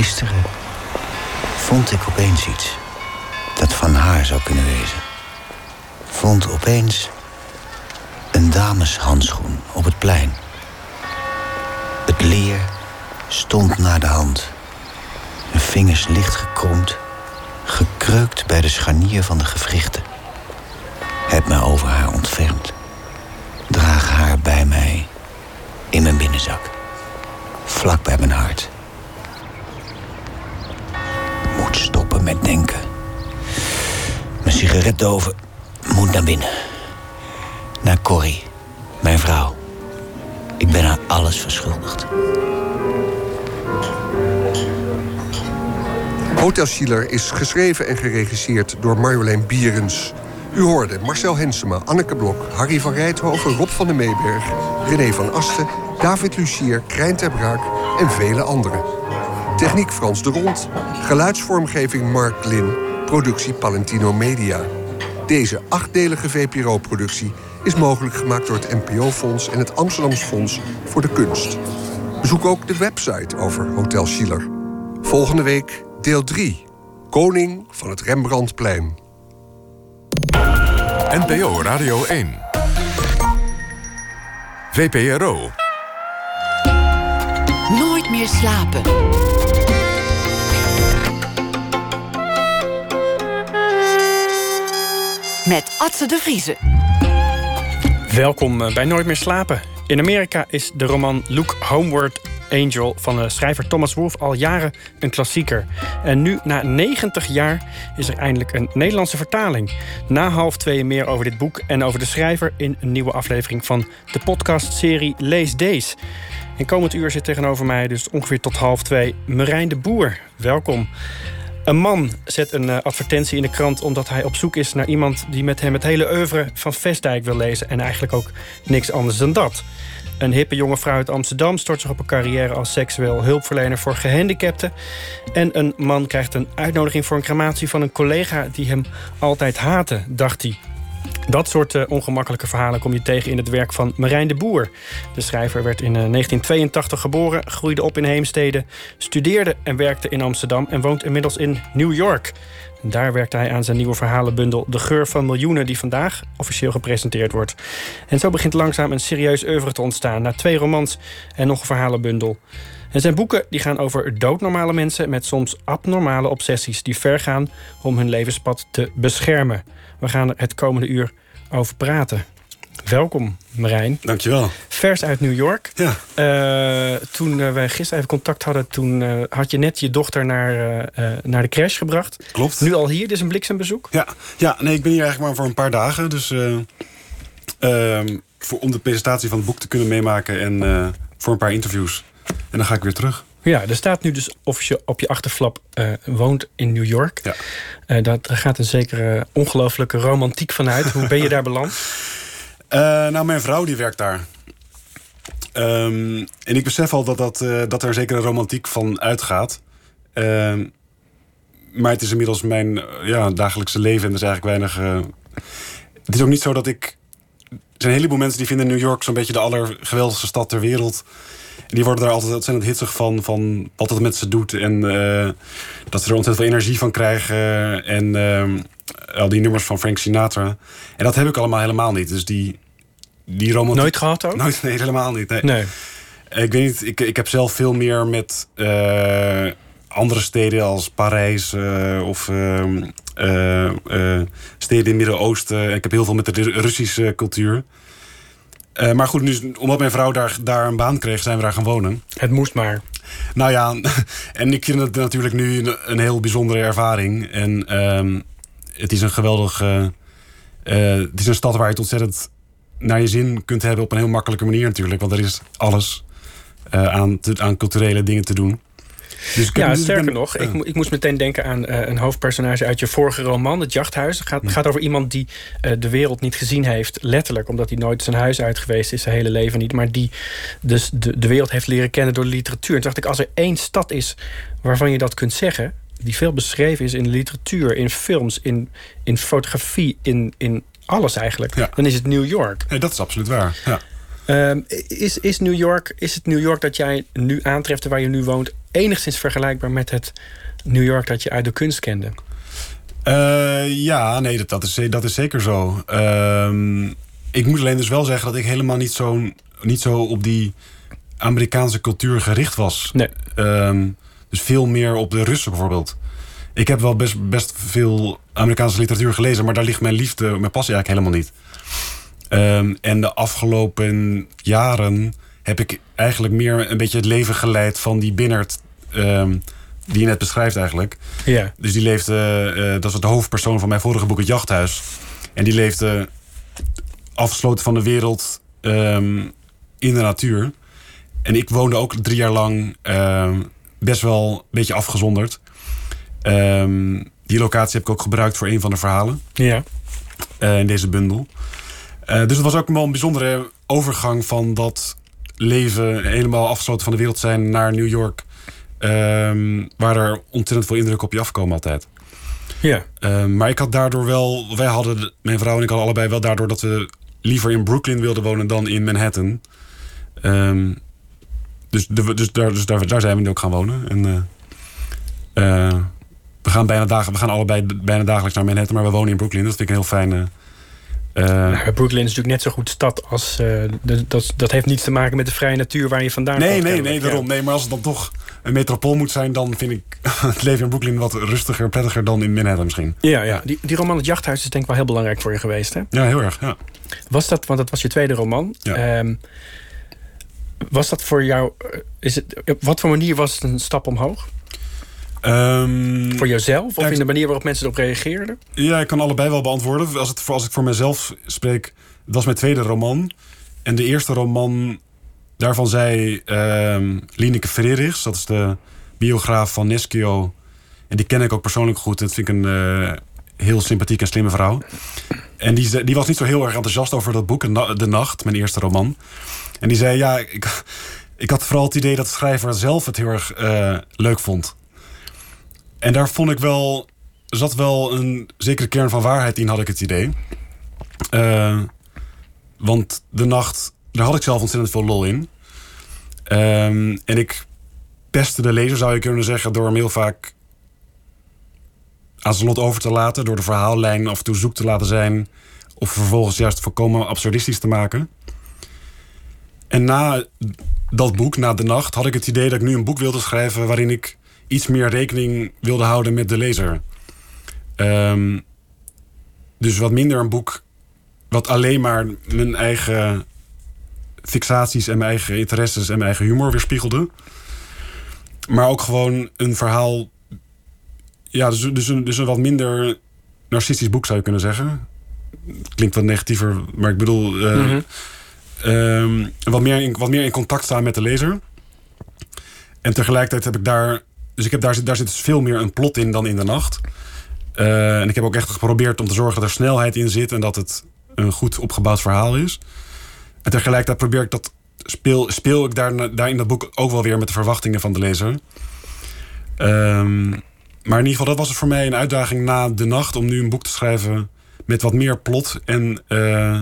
Gisteren vond ik opeens iets dat van haar zou kunnen wezen. Vond opeens een dameshandschoen op het plein. Het leer stond naar de hand. Mijn vingers licht gekromd, gekreukt bij de scharnier van de gewrichten. Heb me over haar ontfermd. Draag haar bij mij in mijn binnenzak. Vlak bij mijn hart. Met denken. Mijn sigaretdoven moet naar binnen. Naar Corrie, mijn vrouw. Ik ben haar alles verschuldigd. Hotel Schiller is geschreven en geregisseerd door Marjolein Bierens. U hoorde Marcel Hensema, Anneke Blok, Harry van Rijthoven, Rob van den Meeberg, René van Asten, David Lucier, Krijn ter Braak en vele anderen. Techniek Frans de Rond, geluidsvormgeving Mark Lin, productie Palentino Media. Deze achtdelige VPRO-productie is mogelijk gemaakt door het NPO-fonds en het Amsterdams Fonds voor de Kunst. Bezoek ook de website over Hotel Schiller. Volgende week deel 3. Koning van het Rembrandtplein. NPO Radio 1. VPRO. Nooit meer slapen. Met Atze de Vriezen. Welkom bij Nooit meer slapen. In Amerika is de roman Look Homeward Angel van de schrijver Thomas Wolfe al jaren een klassieker. En nu, na 90 jaar, is er eindelijk een Nederlandse vertaling. Na half twee meer over dit boek en over de schrijver in een nieuwe aflevering van de podcastserie Lees Days. In komend uur zit tegenover mij, dus ongeveer tot half twee, Merijn de Boer. Welkom. Een man zet een uh, advertentie in de krant omdat hij op zoek is naar iemand die met hem het hele oeuvre van Vestdijk wil lezen en eigenlijk ook niks anders dan dat. Een hippe jonge vrouw uit Amsterdam stort zich op een carrière als seksueel hulpverlener voor gehandicapten. En een man krijgt een uitnodiging voor een crematie van een collega die hem altijd haatte, dacht hij. Dat soort uh, ongemakkelijke verhalen kom je tegen in het werk van Marijn de Boer. De schrijver werd in uh, 1982 geboren, groeide op in Heemstede, studeerde en werkte in Amsterdam en woont inmiddels in New York. Daar werkt hij aan zijn nieuwe verhalenbundel De Geur van Miljoenen... die vandaag officieel gepresenteerd wordt. En zo begint langzaam een serieus oeuvre te ontstaan... na twee romans en nog een verhalenbundel. En zijn boeken die gaan over doodnormale mensen... met soms abnormale obsessies die ver gaan om hun levenspad te beschermen. We gaan er het komende uur over praten. Welkom, Marijn. Dankjewel. Vers uit New York. Ja. Uh, toen uh, wij gisteren even contact hadden... toen uh, had je net je dochter naar, naar de crash gebracht. Klopt. Nu al hier, is een bliksembezoek? Ja, ja nee, ik ben hier eigenlijk maar voor een paar dagen. Dus ehm, voor, om de presentatie van het boek te kunnen meemaken... en voor een paar interviews. En dan ga ik weer terug. Ja, er staat nu dus officieel op je achterflap woont in New York. Ja. dat, daar gaat een zekere ongelooflijke romantiek vanuit. Hoe ben je daar beland? Uh, nou, mijn vrouw die werkt daar. Um, en ik besef al dat, dat, uh, dat er een zekere romantiek van uitgaat. Uh, maar het is inmiddels mijn ja, dagelijkse leven en er is eigenlijk weinig... Uh, het is ook niet zo dat ik... Er zijn een heleboel mensen die vinden New York zo'n beetje de allergeweldigste stad ter wereld. Die worden daar altijd ontzettend hitsig van, van wat het met ze doet. En dat ze er ontzettend veel energie van krijgen. En ehm, al die nummers van Frank Sinatra. En dat heb ik allemaal helemaal niet. Dus die, die romantiek... Nooit gehad ook? Nooit, nee, helemaal niet. Nee. nee. Ik weet niet, ik, ik heb zelf veel meer met uh, andere steden als Parijs of uh, steden in het Midden-Oosten. Ik heb heel veel met de Russische cultuur. Maar goed, nu, omdat mijn vrouw daar, daar een baan kreeg, zijn we daar gaan wonen. Het moest maar. Nou ja, en ik vind het natuurlijk nu een, een heel bijzondere ervaring. En ehm, het is een geweldig. Uh, uh, het is een stad waar je het ontzettend naar je zin kunt hebben op een heel makkelijke manier natuurlijk. Want er is alles uh, aan, te, aan culturele dingen te doen. Dus ja, dus sterker ben, nog, ik, ik, moest meteen denken aan uh, een hoofdpersonage uit je vorige roman, Het Jachthuis. Het gaat, gaat over iemand die uh, de wereld niet gezien heeft, letterlijk, omdat hij nooit zijn huis uit geweest is, zijn hele leven niet. Maar die dus de, de wereld heeft leren kennen door de literatuur. En toen dacht ik, als er één stad is waarvan je dat kunt zeggen, die veel beschreven is in literatuur, in films, in, in fotografie, in, in alles eigenlijk, ja. dan is het New York. Nee, dat is absoluut waar. Ja. Ehm, is, is New York, is het New York dat jij nu aantreft waar je nu woont, enigszins vergelijkbaar met het New York dat je uit de kunst kende? Eh, ja, nee, dat, dat, is, dat is zeker zo. Ehm, ik moet alleen dus wel zeggen dat ik helemaal niet zo, niet zo op die Amerikaanse cultuur gericht was. Nee. Ehm, dus veel meer op de Russen bijvoorbeeld. Ik heb wel best, best veel Amerikaanse literatuur gelezen, maar daar ligt mijn liefde, mijn passie eigenlijk helemaal niet. Ehm, en de afgelopen jaren heb ik eigenlijk meer een beetje het leven geleid van die Binnert. Ehm, die je net beschrijft eigenlijk. Ja. Dus die leefde, uh, dat was de hoofdpersoon van mijn vorige boek, Het Jachthuis. En die leefde afgesloten van de wereld ehm, in de natuur. En ik woonde ook drie jaar lang best wel een beetje afgezonderd. die locatie heb ik ook gebruikt voor een van de verhalen. Ja. Uh, in deze bundel. Uh, dus het was ook wel een bijzondere overgang van dat leven helemaal afgesloten van de wereld zijn naar New York. Um, waar er ontzettend veel indruk op je afkomen altijd. Ja. Um, maar ik had daardoor wel, wij hadden, mijn vrouw en ik hadden allebei wel daardoor dat we liever in Brooklyn wilden wonen dan in Manhattan. Um, dus, de, dus, daar, dus daar, daar zijn we nu ook gaan wonen. En, uh, uh, we gaan bijna dagen, we gaan allebei bijna dagelijks naar Manhattan, maar we wonen in Brooklyn. Dat vind ik een heel fijne. Uh, nou, Brooklyn is natuurlijk net zo goed stad als. Uh, dat, dat heeft niets te maken met de vrije natuur waar je vandaan nee, komt. Nee, nee, daarom. Nee, maar als het dan toch een metropool moet zijn, dan vind ik het leven in Brooklyn wat rustiger, prettiger dan in Manhattan misschien. Ja, ja. Die, die roman Het Jachthuis is denk ik wel heel belangrijk voor je geweest, hè? Ja, heel erg. Ja. Was dat, want dat was je tweede roman. Ja. Um, was dat voor jou. Is het, op wat voor manier was het een stap omhoog? Um, voor jezelf of ja, in de manier waarop mensen erop reageerden? Ja, ik kan allebei wel beantwoorden. Als, het, als ik voor mezelf spreek, dat was mijn tweede roman. En de eerste roman, daarvan zei um, Lineke Frerichs, dat is de biograaf van Neschio. En die ken ik ook persoonlijk goed. Dat vind ik een uh, heel sympathieke en slimme vrouw. En die, die was niet zo heel erg enthousiast over dat boek, De Nacht, mijn eerste roman. En die zei, ja, ik, ik had vooral het idee dat de schrijver zelf het heel erg uh, leuk vond. En daar vond ik wel. Zat wel een zekere kern van waarheid in, had ik het idee. Uh, want de nacht, daar had ik zelf ontzettend veel lol in. Um, en ik pestte de lezer, zou je kunnen zeggen, door hem heel vaak aan zijn lot over te laten. Door de verhaallijn af en toe zoek te laten zijn. Of vervolgens juist volkomen absurdistisch te maken. En na dat boek, na de nacht, had ik het idee dat ik nu een boek wilde schrijven waarin ik iets meer rekening wilde houden met de lezer. Um, dus wat minder een boek wat alleen maar mijn eigen fixaties en mijn eigen interesses en mijn eigen humor weerspiegelde. Maar ook gewoon een verhaal. Ja, dus, dus, een, dus een wat minder narcistisch boek zou je kunnen zeggen. Klinkt wat negatiever, maar ik bedoel. Uh, mm -hmm. um, wat, meer in, wat meer in contact staan met de lezer. En tegelijkertijd heb ik daar dus ik heb daar, daar zit dus veel meer een plot in dan in de nacht. Uh, en ik heb ook echt geprobeerd om te zorgen dat er snelheid in zit en dat het een goed opgebouwd verhaal is. En tegelijkertijd probeer ik dat. Speel, speel ik daar, daar in dat boek ook wel weer met de verwachtingen van de lezer. Um, maar in ieder geval, dat was het voor mij een uitdaging na de nacht om nu een boek te schrijven met wat meer plot en uh,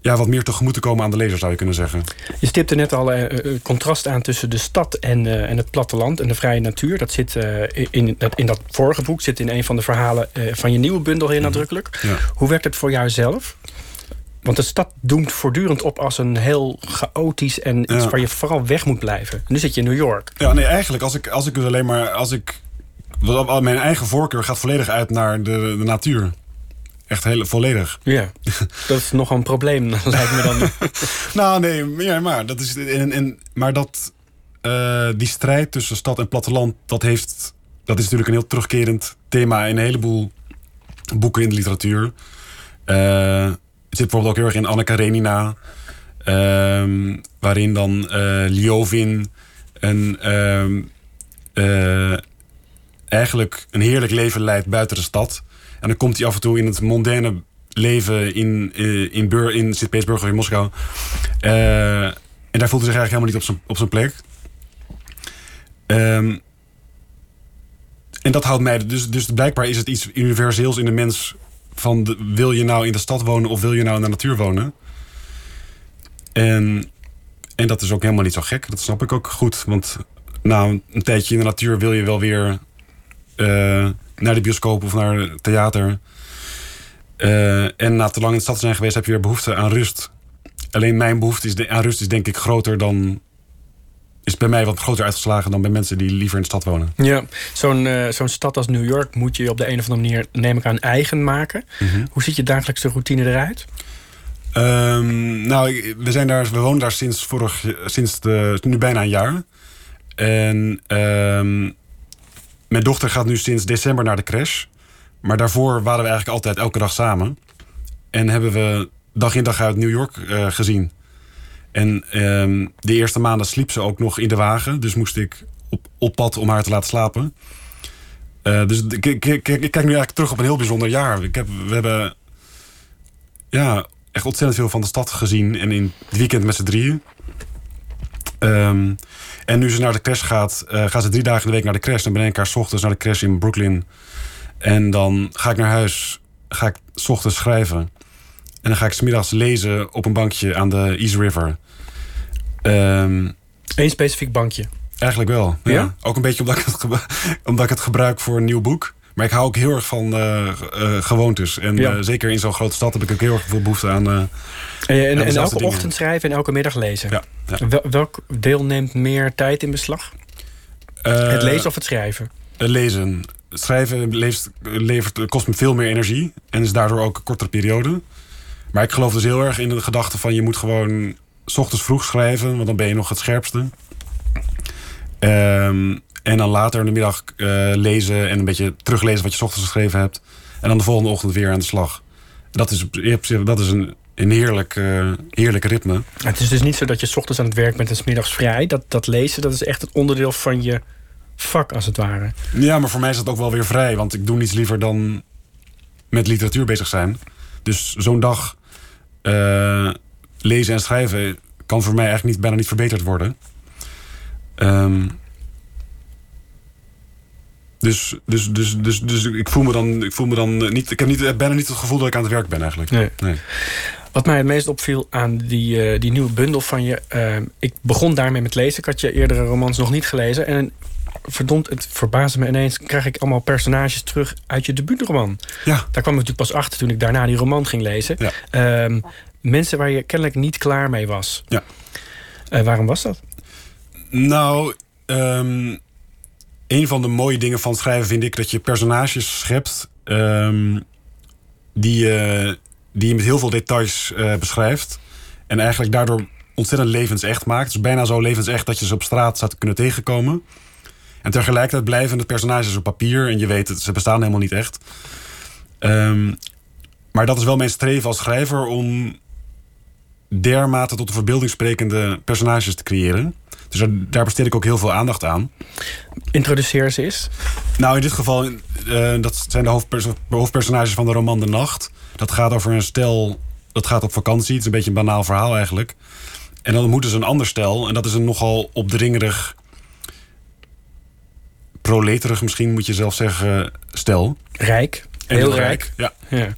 ja, wat meer tegemoet te komen aan de lezer, zou je kunnen zeggen. Je stipte net al uh, contrast aan tussen de stad en, uh, en het platteland en de vrije natuur. Dat zit uh, in, dat, in dat vorige boek, zit in een van de verhalen van je nieuwe bundel heel nadrukkelijk. Ja. Hoe werkt het voor jou zelf? Want de stad doemt voortdurend op als een heel chaotisch en iets Ja. waar je vooral weg moet blijven. En nu zit je in New York. Ja, nee, eigenlijk als ik, als ik dus alleen maar... Als ik, mijn eigen voorkeur gaat volledig uit naar de, de natuur. Echt heel, volledig. Ja, dat is nog een probleem, lijkt me dan. Nou, nee, maar. Dat is, en, en, maar dat, eh, die strijd tussen stad en platteland, dat, heeft, dat is natuurlijk een heel terugkerend thema in een heleboel boeken in de literatuur. Eh, het zit bijvoorbeeld ook heel erg in Anna Karenina, ehm, waarin dan eh Liovin een, ehm, eh, eigenlijk een heerlijk leven leidt buiten de stad. En dan komt hij af en toe in het mondaine leven in, eh, in, Bur in Sint-Petersburg of in Moskou. Eh, en daar voelt hij zich eigenlijk helemaal niet op zijn, op zijn plek. Ehm, en dat houdt mij... Dus, dus blijkbaar is het iets universeels in de mens... van wil je nou in de stad wonen of wil je nou in de natuur wonen? En, en dat is ook helemaal niet zo gek. Dat snap ik ook goed. Want na een, een tijdje in de natuur wil je wel weer eh, naar de bioscoop of naar het theater. Eh, en na te lang in de stad te zijn geweest, heb je weer behoefte aan rust. Alleen mijn behoefte is de- aan rust is denk ik groter dan. Is bij mij wat groter uitgeslagen dan bij mensen die liever in de stad wonen. Ja, zo'n eh, zo'n stad als New York moet je op de een of andere manier, neem ik aan, eigen maken. Hoe ziet je dagelijkse routine eruit? Ehm, nou, we, zijn daar, we wonen daar sinds, vorig, sinds de, nu bijna een jaar. En ehm, mijn dochter gaat nu sinds december naar de crash. Maar daarvoor waren we eigenlijk altijd elke dag samen. En hebben we dag in dag uit New York eh, gezien. En ehm, de eerste maanden sliep ze ook nog in de wagen. Dus moest ik op, pad om haar te laten slapen. Eh, dus ik kijk nu eigenlijk terug op een heel bijzonder jaar. Ik heb, we hebben ja, echt ontzettend veel van de stad gezien. En in het weekend met z'n drieën. Ehm, en nu ze naar de crash gaat, eh gaat ze drie dagen in de week naar de crash. Dan ben ik haar 's ochtends naar de crash in Brooklyn. En dan ga ik naar huis, ga ik 's ochtends schrijven. En dan ga ik 's middags lezen op een bankje aan de East River. Ehm, Eén specifiek bankje. Eigenlijk wel. Ja. Ja? Ook een beetje omdat ik, het geba- omdat ik het gebruik voor een nieuw boek. Maar ik hou ook heel erg van eh, gewoontes. En Ja. eh, zeker in zo'n grote stad heb ik ook heel erg veel behoefte aan. En, en, elke dingen. ochtend schrijven en elke middag lezen. ja, ja. Wel- welk deel neemt meer tijd in beslag? het lezen of het schrijven? lezen. Schrijven leeft, levert, kost me veel meer energie. En is daardoor ook een kortere periode. Maar ik geloof dus heel erg in de gedachte van je moet gewoon 's ochtends vroeg schrijven, want dan ben je nog het scherpste. Ehm, en dan later in de middag eh, lezen en een beetje teruglezen wat je 's ochtends geschreven hebt. En dan de volgende ochtend weer aan de slag. Dat is, dat is een, een heerlijk, eh, heerlijk ritme. Het is dus niet zo dat je 's ochtends aan het werk bent en 's middags vrij. Dat, dat lezen, dat is echt het onderdeel van je vak, als het ware. Ja, maar voor mij is dat ook wel weer vrij. Want ik doe niets liever dan met literatuur bezig zijn. Dus zo'n dag eh, lezen en schrijven kan voor mij eigenlijk niet, bijna niet verbeterd worden. Ehm, dus, dus, dus, dus, dus ik voel me dan, ik voel me dan niet. Ik heb niet, bijna niet het gevoel dat ik aan het werk ben eigenlijk. Nee. nee. Wat mij het meest opviel aan die, eh, die nieuwe bundel van je... eh, ik begon daarmee met lezen. Ik had je eerdere romans nog niet gelezen. En verdomd, het verbaasde me ineens... krijg ik allemaal personages terug uit je debuutroman. Ja. Daar kwam ik natuurlijk pas achter toen ik daarna die roman ging lezen. Ja. Ehm, mensen waar je kennelijk niet klaar mee was. Ja. Eh, waarom was dat? Nou, ehm, een van de mooie dingen van schrijven vind ik dat je personages schept ehm, die, je- die je met heel veel details eh, beschrijft. En eigenlijk daardoor ontzettend levensecht maakt. Dus bijna zo levensecht dat je ze op straat zou kunnen tegenkomen. En tegelijkertijd blijven de personages op papier. En je weet het, ze bestaan helemaal niet echt. Ehm, maar dat is wel mijn streven als schrijver om dermate tot de verbeelding sprekende personages te creëren. Dus daar, daar besteed ik ook heel veel aandacht aan. Introduceer ze eens. Nou, in dit geval, eh, dat zijn de hoofdpers- hoofdpersonages van de roman De Nacht. Dat gaat over een stel, dat gaat op vakantie. Het is een beetje een banaal verhaal eigenlijk. En dan ontmoeten ze een ander stel. En dat is een nogal opdringerig, proleterig misschien moet je zelf zeggen, stel. Rijk. En Heel rijk. Ja. Ja.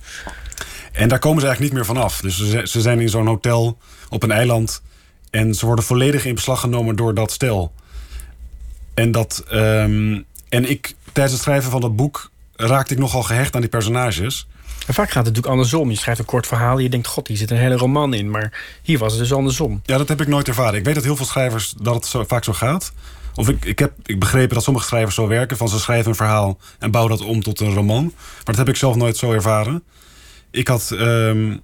En daar komen ze eigenlijk niet meer vanaf. Dus ze, ze zijn in zo'n hotel op een eiland. En ze worden volledig in beslag genomen door dat stel. En, dat, ehm, en ik, tijdens het schrijven van dat boek raakte ik nogal gehecht aan die personages. En vaak gaat het natuurlijk andersom. Je schrijft een kort verhaal en je denkt... god, hier zit een hele roman in. Maar hier was het dus andersom. Ja, dat heb ik nooit ervaren. Ik weet dat heel veel schrijvers dat het zo, vaak zo gaat. Of ik, ik heb ik begrepen dat sommige schrijvers zo werken. Van ze schrijven een verhaal en bouwen dat om tot een roman. Maar dat heb ik zelf nooit zo ervaren. Ik had, ehm,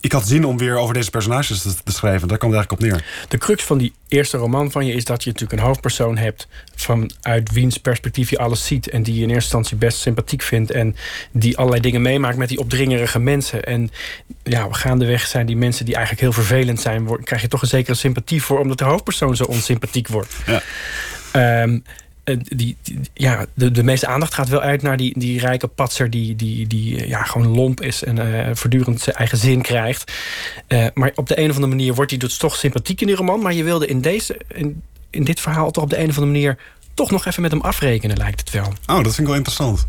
ik had zin om weer over deze personages te, te schrijven. Daar kwam het eigenlijk op neer. De crux van die eerste roman van je is dat je natuurlijk een hoofdpersoon hebt vanuit wiens perspectief je alles ziet en die je in eerste instantie best sympathiek vindt en die allerlei dingen meemaakt met die opdringerige mensen. En ja, gaandeweg zijn die mensen die eigenlijk heel vervelend zijn, word- krijg je toch een zekere sympathie voor, omdat de hoofdpersoon zo onsympathiek wordt. Ja. Ehm, eh, die, die- ja, de, de meeste aandacht gaat wel uit naar die, die rijke patser die, die, die eh, ja, gewoon lomp is en eh, voortdurend zijn eigen zin krijgt. Eh, maar op de een of andere manier wordt hij dus toch sympathiek in die roman. Maar je wilde in, deze, in, in dit verhaal toch op de een of andere manier toch nog even met hem afrekenen, lijkt het wel. Oh, dat vind ik wel interessant.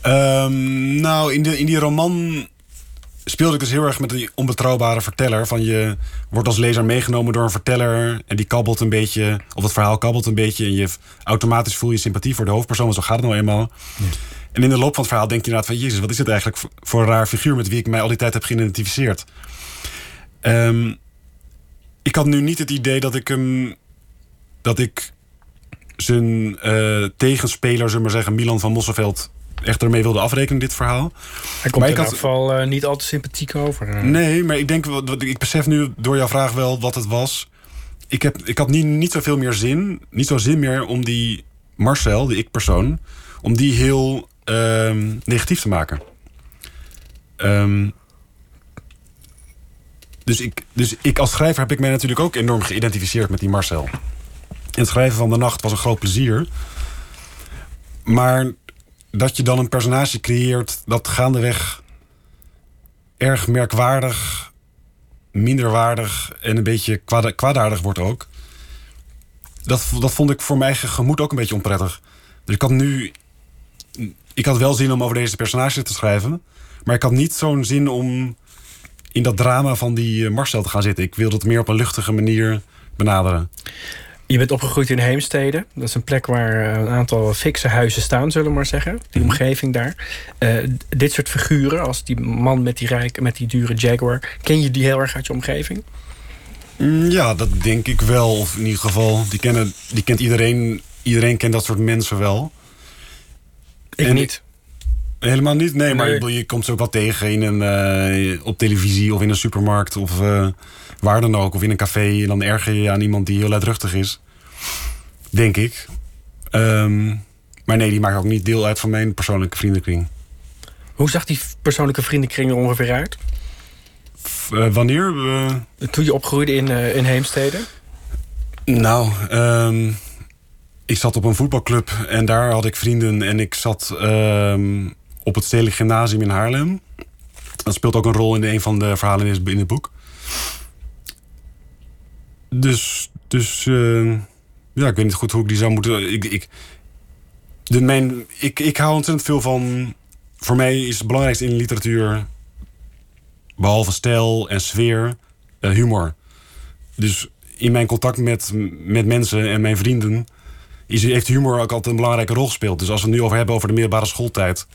Ehm, nou, in, de, in die roman speelde ik dus heel erg met die onbetrouwbare verteller. Van je wordt als lezer meegenomen door een verteller. En die kabbelt een beetje, of het verhaal kabbelt een beetje. En je automatisch voel je sympathie voor de hoofdpersoon. Want zo gaat het nou eenmaal. En in de loop van het verhaal denk je inderdaad van... Jezus, wat is het eigenlijk voor een raar figuur... met wie ik mij al die tijd heb geïdentificeerd. Ehm, ik had nu niet het idee dat ik hem... dat ik zijn eh, tegenspeler, zullen we maar zeggen... Milan van Mosselveld echt ermee wilde afrekenen, dit verhaal. Hij komt Maar in ieder geval eh, niet al te sympathiek over. eh. Nee, maar ik denk, ik besef nu door jouw vraag wel wat het was. Ik, heb, ik had niet, niet zoveel meer zin, niet zo zin meer om die Marcel, de ik-persoon, om die heel ehm, negatief te maken. Ehm, dus, ik, dus ik als schrijver heb ik mij natuurlijk ook enorm geïdentificeerd met die Marcel. En het schrijven van de nacht was een groot plezier. Maar dat je dan een personage creëert dat gaandeweg erg merkwaardig, minderwaardig en een beetje kwaad, kwaadaardig wordt ook. Dat, dat vond ik voor mijn gemoed ook een beetje onprettig. Dus ik had nu. Ik had wel zin om over deze personage te schrijven. Maar ik had niet zo'n zin om in dat drama van die eh, Marcel te gaan zitten. Ik wilde het meer op een luchtige manier benaderen. Je bent opgegroeid in Heemstede. Dat is een plek waar eh, een aantal fikse huizen staan, zullen we maar zeggen. Die Mhm. omgeving daar. Eh, dit soort figuren, als die man met die, rijke, met die dure Jaguar... ken je die heel erg uit je omgeving? Mm, Ja, dat denk ik wel. Of in ieder geval, die, kennen, die kent iedereen. Iedereen kent dat soort mensen wel. Ik En niet. Helemaal niet. Nee, maar je komt ze ook wel tegen in een, eh, op televisie of in een supermarkt of eh, waar dan ook. Of in een café. En dan erger je aan iemand die heel luidruchtig is. Denk ik. Ehm, maar nee, die maakt ook niet deel uit van mijn persoonlijke vriendenkring. Hoe zag die persoonlijke vriendenkring er ongeveer uit? F- eh, wanneer? Toen je opgroeide in, in Heemstede? Nou, ehm, ik zat op een voetbalclub en daar had ik vrienden. En ik zat ehm, op het Stedelijk Gymnasium in Haarlem. Dat speelt ook een rol in een van de verhalen in het- boek. Dus, dus ehm, ja, ik weet niet goed hoe ik die zou moeten... Ik, ik, de, mijn, ik, ik hou ontzettend veel van... Voor mij is het belangrijkste in literatuur... behalve stijl en sfeer, eh, humor. Dus in mijn contact met, met mensen en mijn vrienden... Is, heeft humor ook altijd een belangrijke rol gespeeld. Dus als we het nu over hebben over de middelbare schooltijd...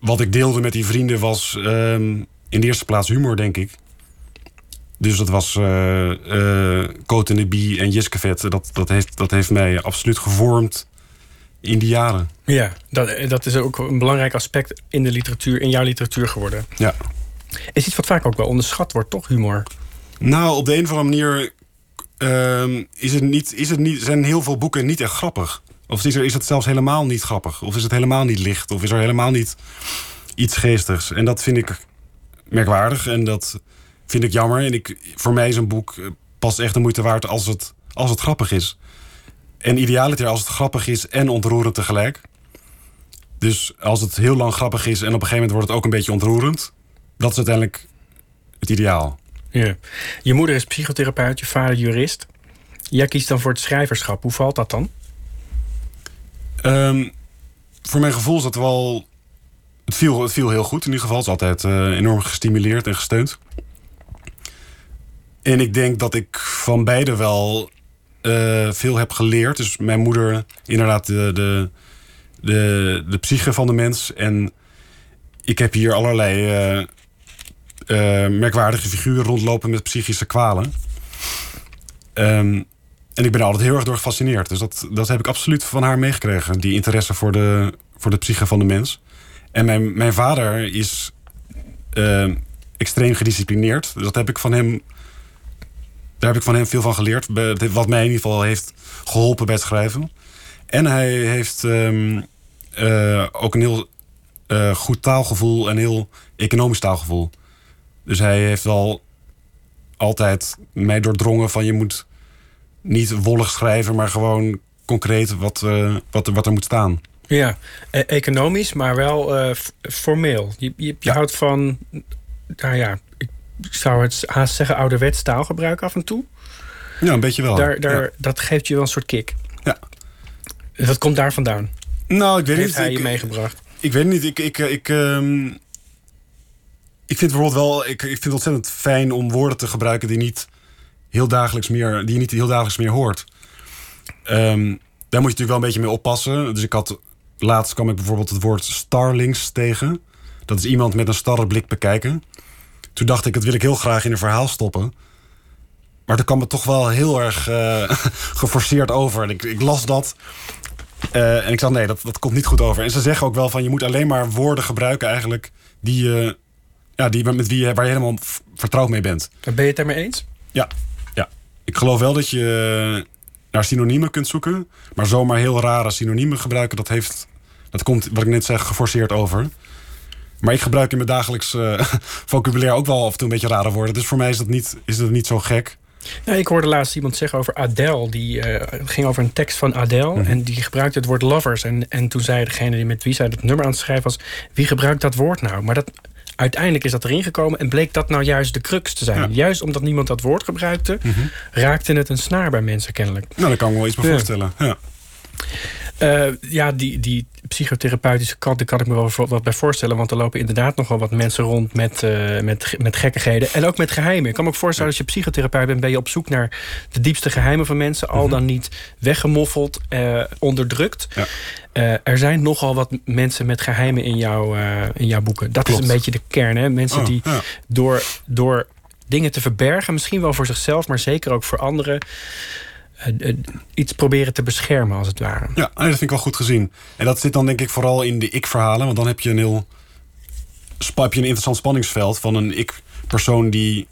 wat ik deelde met die vrienden was ehm, in de eerste plaats humor, denk ik. Dus dat was eh eh Cote en de Bie en Jiskevet. Dat, dat, heeft, dat heeft mij absoluut gevormd in die jaren. Ja, dat, dat is ook een belangrijk aspect in de literatuur, in jouw literatuur geworden. Ja. Is iets wat vaak ook wel onderschat wordt, toch, humor? Nou, op de een of andere manier ehm, is het niet, is het niet, zijn heel veel boeken niet echt grappig. Of is, er, is het zelfs helemaal niet grappig? Of is het helemaal niet licht? Of is er helemaal niet iets geestigs? En dat vind ik merkwaardig en dat vind ik jammer. En ik, voor mij is een boek eh, pas echt de moeite waard als het, als het grappig is. En idealiter als het grappig is en ontroerend tegelijk. Dus als het heel lang grappig is en op een gegeven moment wordt het ook een beetje ontroerend. Dat is uiteindelijk het ideaal. Ja. Je moeder is psychotherapeut, je vader jurist. Jij kiest dan voor het schrijverschap. Hoe valt dat dan? Ehm, voor mijn gevoel dat wel. Het viel, heel goed in ieder geval. Het is altijd eh, enorm gestimuleerd en gesteund. En ik denk dat ik van beide wel eh, veel heb geleerd. Dus mijn moeder, inderdaad, de, de, de, de psyche van de mens. En ik heb hier allerlei eh, merkwaardige figuren rondlopen met psychische kwalen. Ehm, en ik ben er altijd heel erg door gefascineerd. Dus dat, dat heb ik absoluut van haar meegekregen. Die interesse voor de, voor de psyche van de mens. En mijn, mijn vader is eh, extreem gedisciplineerd. Dus dat heb ik van hem. Daar heb ik van hem veel van geleerd. Wat mij in ieder geval heeft geholpen bij het schrijven. En hij heeft ehm, eh, ook een heel eh, goed taalgevoel en heel economisch taalgevoel. Dus hij heeft wel altijd mij doordrongen van je moet niet wollig schrijven, maar gewoon concreet wat, eh, wat, er- wat er moet staan. Ja, e- economisch, maar wel eh, formeel. Je, je, je Ja. houdt van, nou ja, ik zou het haast zeggen ouderwets taalgebruik af en toe. Ja, een beetje wel. daar, daar, Ja. Dat geeft je wel een soort kick. Ja. Dat komt daar vandaan. Nou, ik weet Heeft niet. hij ik, je meegebracht? ik weet niet. Ik, ik, ik, ehm, ik vind bijvoorbeeld wel, ik, ik vind het ontzettend fijn om woorden te gebruiken die niet heel dagelijks meer, die je niet heel dagelijks meer hoort. Ehm, daar moet je natuurlijk wel een beetje mee oppassen. Dus ik had laatst kwam ik bijvoorbeeld het woord starlings tegen. Dat is iemand met een starre blik bekijken. Toen dacht ik, dat wil ik heel graag in een verhaal stoppen. Maar toen kwam het toch wel heel erg eh, geforceerd over. En ik, ik las dat. eh, en ik dacht, nee, dat, dat komt niet goed over. En ze zeggen ook wel van, je moet alleen maar woorden gebruiken eigenlijk... die, je ja, die, met wie je, waar je helemaal vertrouwd mee bent. Ben je het daarmee eens? Ja. Ik geloof wel dat je naar synoniemen kunt zoeken. Maar zomaar heel rare synoniemen gebruiken, dat heeft... Dat komt, wat ik net zeg, geforceerd over. Maar ik gebruik in mijn dagelijks eh, vocabulaire ook wel af en toe een beetje rare woorden. Dus voor mij is dat niet, is dat niet zo gek. Ja, ik hoorde laatst iemand zeggen over Adele. Die eh, ging over een tekst van Adele. Mhm. En die gebruikte het woord lovers. En, en toen zei degene die met wie zij het nummer aan het schrijven was... wie gebruikt dat woord nou? Maar dat, uiteindelijk is dat erin gekomen... en bleek dat nou juist de crux te zijn. Ja. Mhm. Juist omdat niemand dat woord gebruikte... raakte het een snaar bij mensen kennelijk. Nou, daar kan ik me wel iets bij voorstellen. Ja. Eh, ja, die, die psychotherapeutische kant, daar kan ik me wel wat bij voorstellen. Want er lopen inderdaad nogal wat mensen rond met, eh, met, met gekkigheden. En ook met geheimen. Ik kan me ook voorstellen, als je psychotherapeut bent, ben je op zoek naar de diepste geheimen van mensen. Al dan niet weggemoffeld, eh, onderdrukt. Ja. Er zijn nogal wat mensen met geheimen in, jouw eh, in jouw boeken. Dat Klopt. is een beetje de kern. Hè? Mensen Oh, die ja. door, door dingen te verbergen, misschien wel voor zichzelf, maar zeker ook voor anderen. Eh, eh, iets proberen te beschermen, als het ware. Ja, dat vind ik wel goed gezien. En dat zit dan denk ik vooral in de ik-verhalen. Want dan heb je een heel heb je een interessant spanningsveld van een ik-persoon die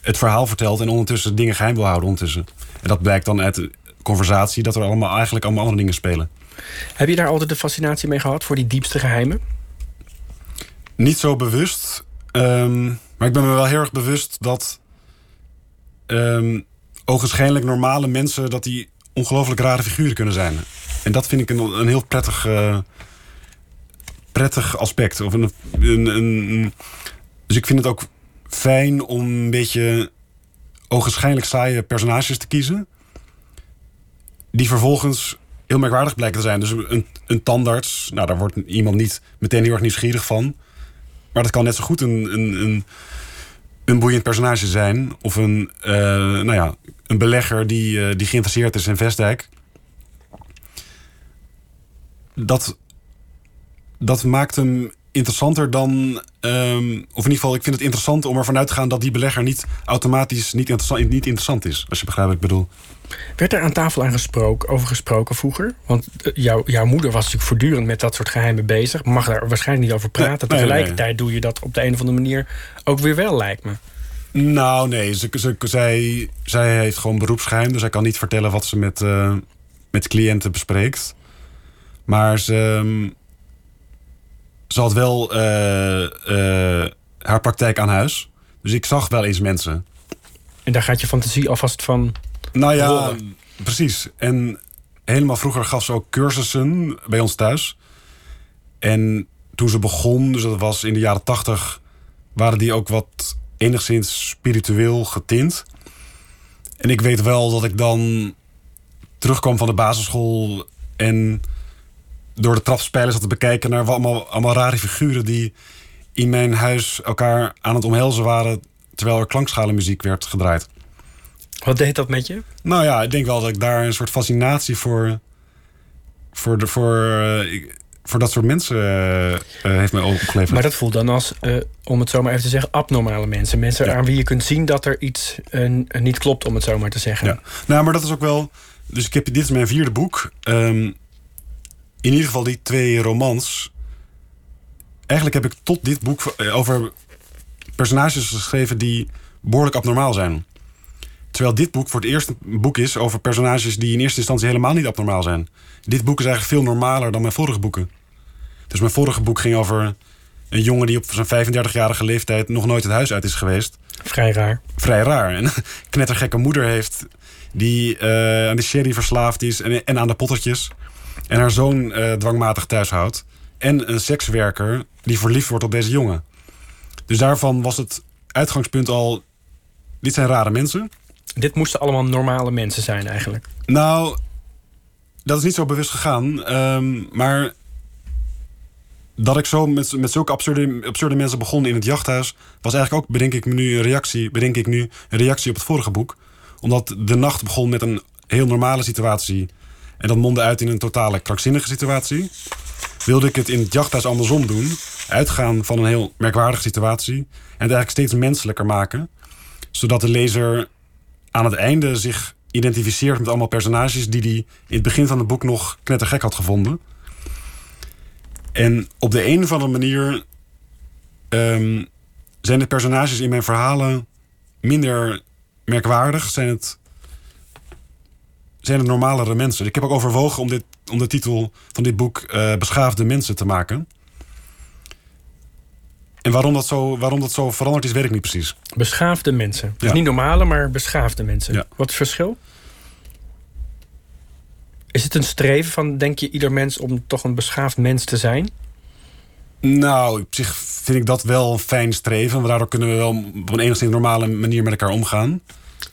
het verhaal vertelt en ondertussen dingen geheim wil houden ondertussen. En dat blijkt dan uit de conversatie dat er allemaal eigenlijk allemaal andere dingen spelen. Heb je daar altijd de fascinatie mee gehad voor die diepste geheimen? Niet zo bewust, ehm, maar ik ben me wel heel erg bewust dat ehm ogenschijnlijk normale mensen dat die ongelooflijk rare figuren kunnen zijn. En dat vind ik een, een heel prettig, eh, prettig aspect. Of een, een, een, dus ik vind het ook fijn om een beetje ogenschijnlijk saaie personages te kiezen. Die vervolgens heel merkwaardig blijken te zijn. Dus een, een tandarts, nou daar wordt iemand niet meteen heel erg nieuwsgierig van. Maar dat kan net zo goed een, een, een, een boeiend personage zijn. Of een, eh, nou ja, een belegger die, eh, die geïnteresseerd is in Vestdijk. Dat, dat maakt hem interessanter dan... ehm, of in ieder geval, ik vind het interessant om ervan uit te gaan... dat die belegger niet automatisch niet interessant, niet interessant is. Als je begrijpt wat ik bedoel. Werd er aan tafel aan gesproken, over gesproken vroeger? Want eh, jouw jouw moeder was natuurlijk voortdurend met dat soort geheimen bezig. Mag daar waarschijnlijk niet over praten. Nee, nee, Tegelijkertijd doe je dat op de een of andere manier ook weer wel, lijkt me. Nou, nee. Ze, ze, zij, zij heeft gewoon beroepsgeheim. Dus zij kan niet vertellen wat ze met, eh, met cliënten bespreekt. Maar ze, ehm, ze had wel eh, eh, haar praktijk aan huis. Dus ik zag wel eens mensen. En daar gaat je fantasie alvast van. Nou ja, Rollen. precies. En helemaal vroeger gaf ze ook cursussen bij ons thuis. En toen ze begon, dus dat was in de jaren tachtig... waren die ook wat enigszins spiritueel getint. En ik weet wel dat ik dan terugkwam van de basisschool... en door de trapspijlen zat te bekijken naar wat allemaal, allemaal rare figuren... die in mijn huis elkaar aan het omhelzen waren... terwijl er klankschalenmuziek werd gedraaid. Wat deed dat met je? Nou ja, ik denk wel dat ik daar een soort fascinatie voor. voor, de, voor, eh, ik- voor dat soort mensen eh, eh, heeft mij opgeleverd. Maar dat voelt dan als, eh, om het zo maar even te zeggen, abnormale mensen. Mensen Ja. aan wie je kunt zien dat er iets eh, niet klopt, om het zo maar te zeggen. Ja. Nou, maar dat is ook wel. Dus ik heb, dit is mijn vierde boek. Ehm, in ieder geval die twee romans. Eigenlijk heb ik tot dit boek over personages geschreven die behoorlijk abnormaal zijn. Terwijl dit boek voor het eerst een boek is over personages die in eerste instantie helemaal niet abnormaal zijn. Dit boek is eigenlijk veel normaler dan mijn vorige boeken. Dus mijn vorige boek ging over een jongen die op zijn 35-jarige leeftijd nog nooit het huis uit is geweest Vrij raar. vrij raar. En knettergekke moeder heeft die eh, aan de sherry verslaafd is en, en aan de pottertjes. En haar zoon eh, dwangmatig thuis houdt. En een sekswerker die verliefd wordt op deze jongen. Dus daarvan was het uitgangspunt al... Dit zijn rare mensen. Dit moesten allemaal normale mensen zijn eigenlijk. Nou, dat is niet zo bewust gegaan. ehm, maar dat ik zo met, met zulke absurde, absurde mensen begon in het jachthuis... was eigenlijk ook, bedenk ik nu, een reactie, bedenk ik nu, een reactie op het vorige boek. Omdat de nacht begon met een heel normale situatie... en dat mondde uit in een totale krankzinnige situatie... wilde ik het in het jachthuis andersom doen. Uitgaan van een heel merkwaardige situatie... en het eigenlijk steeds menselijker maken. Zodat de lezer aan het einde zich identificeert met allemaal personages... die hij in het begin van het boek nog knettergek had gevonden... En op de een of andere manier ehm, zijn de personages in mijn verhalen minder merkwaardig. Zijn het, zijn het normalere mensen. Ik heb ook overwogen om, dit, om de titel van dit boek eh, Beschaafde Mensen te maken. En waarom dat, zo, waarom dat zo veranderd is, weet ik niet precies. Beschaafde mensen. Dus Ja. niet normale, maar beschaafde mensen. Ja. Wat is het verschil? Is het een streven van, denk je, ieder mens om toch een beschaafd mens te zijn? Nou, op zich vind ik dat wel een fijn streven. Want daardoor kunnen we wel op een enigszins normale manier met elkaar omgaan.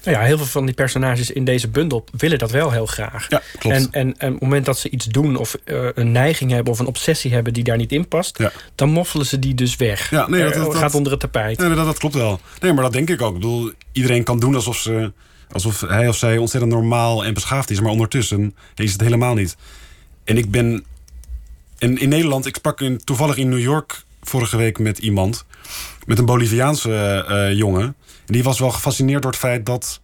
Nou ja, heel veel van die personages in deze bundel willen dat wel heel graag. Ja, klopt. En, en, en op het moment dat ze iets doen of eh, een neiging hebben of een obsessie hebben die daar niet in past, Ja. dan moffelen ze die dus weg. Ja, nee, dat- Eh, dat- gaat onder het tapijt. Nee, dat, dat klopt wel. Nee, maar dat denk ik ook. Ik bedoel, iedereen kan doen alsof, ze, alsof hij of zij ontzettend normaal en beschaafd is. Maar ondertussen is het helemaal niet. En ik ben... En in Nederland, ik sprak in, toevallig in New York vorige week met iemand. Met een Boliviaanse eh, jongen. En die was wel gefascineerd door het feit dat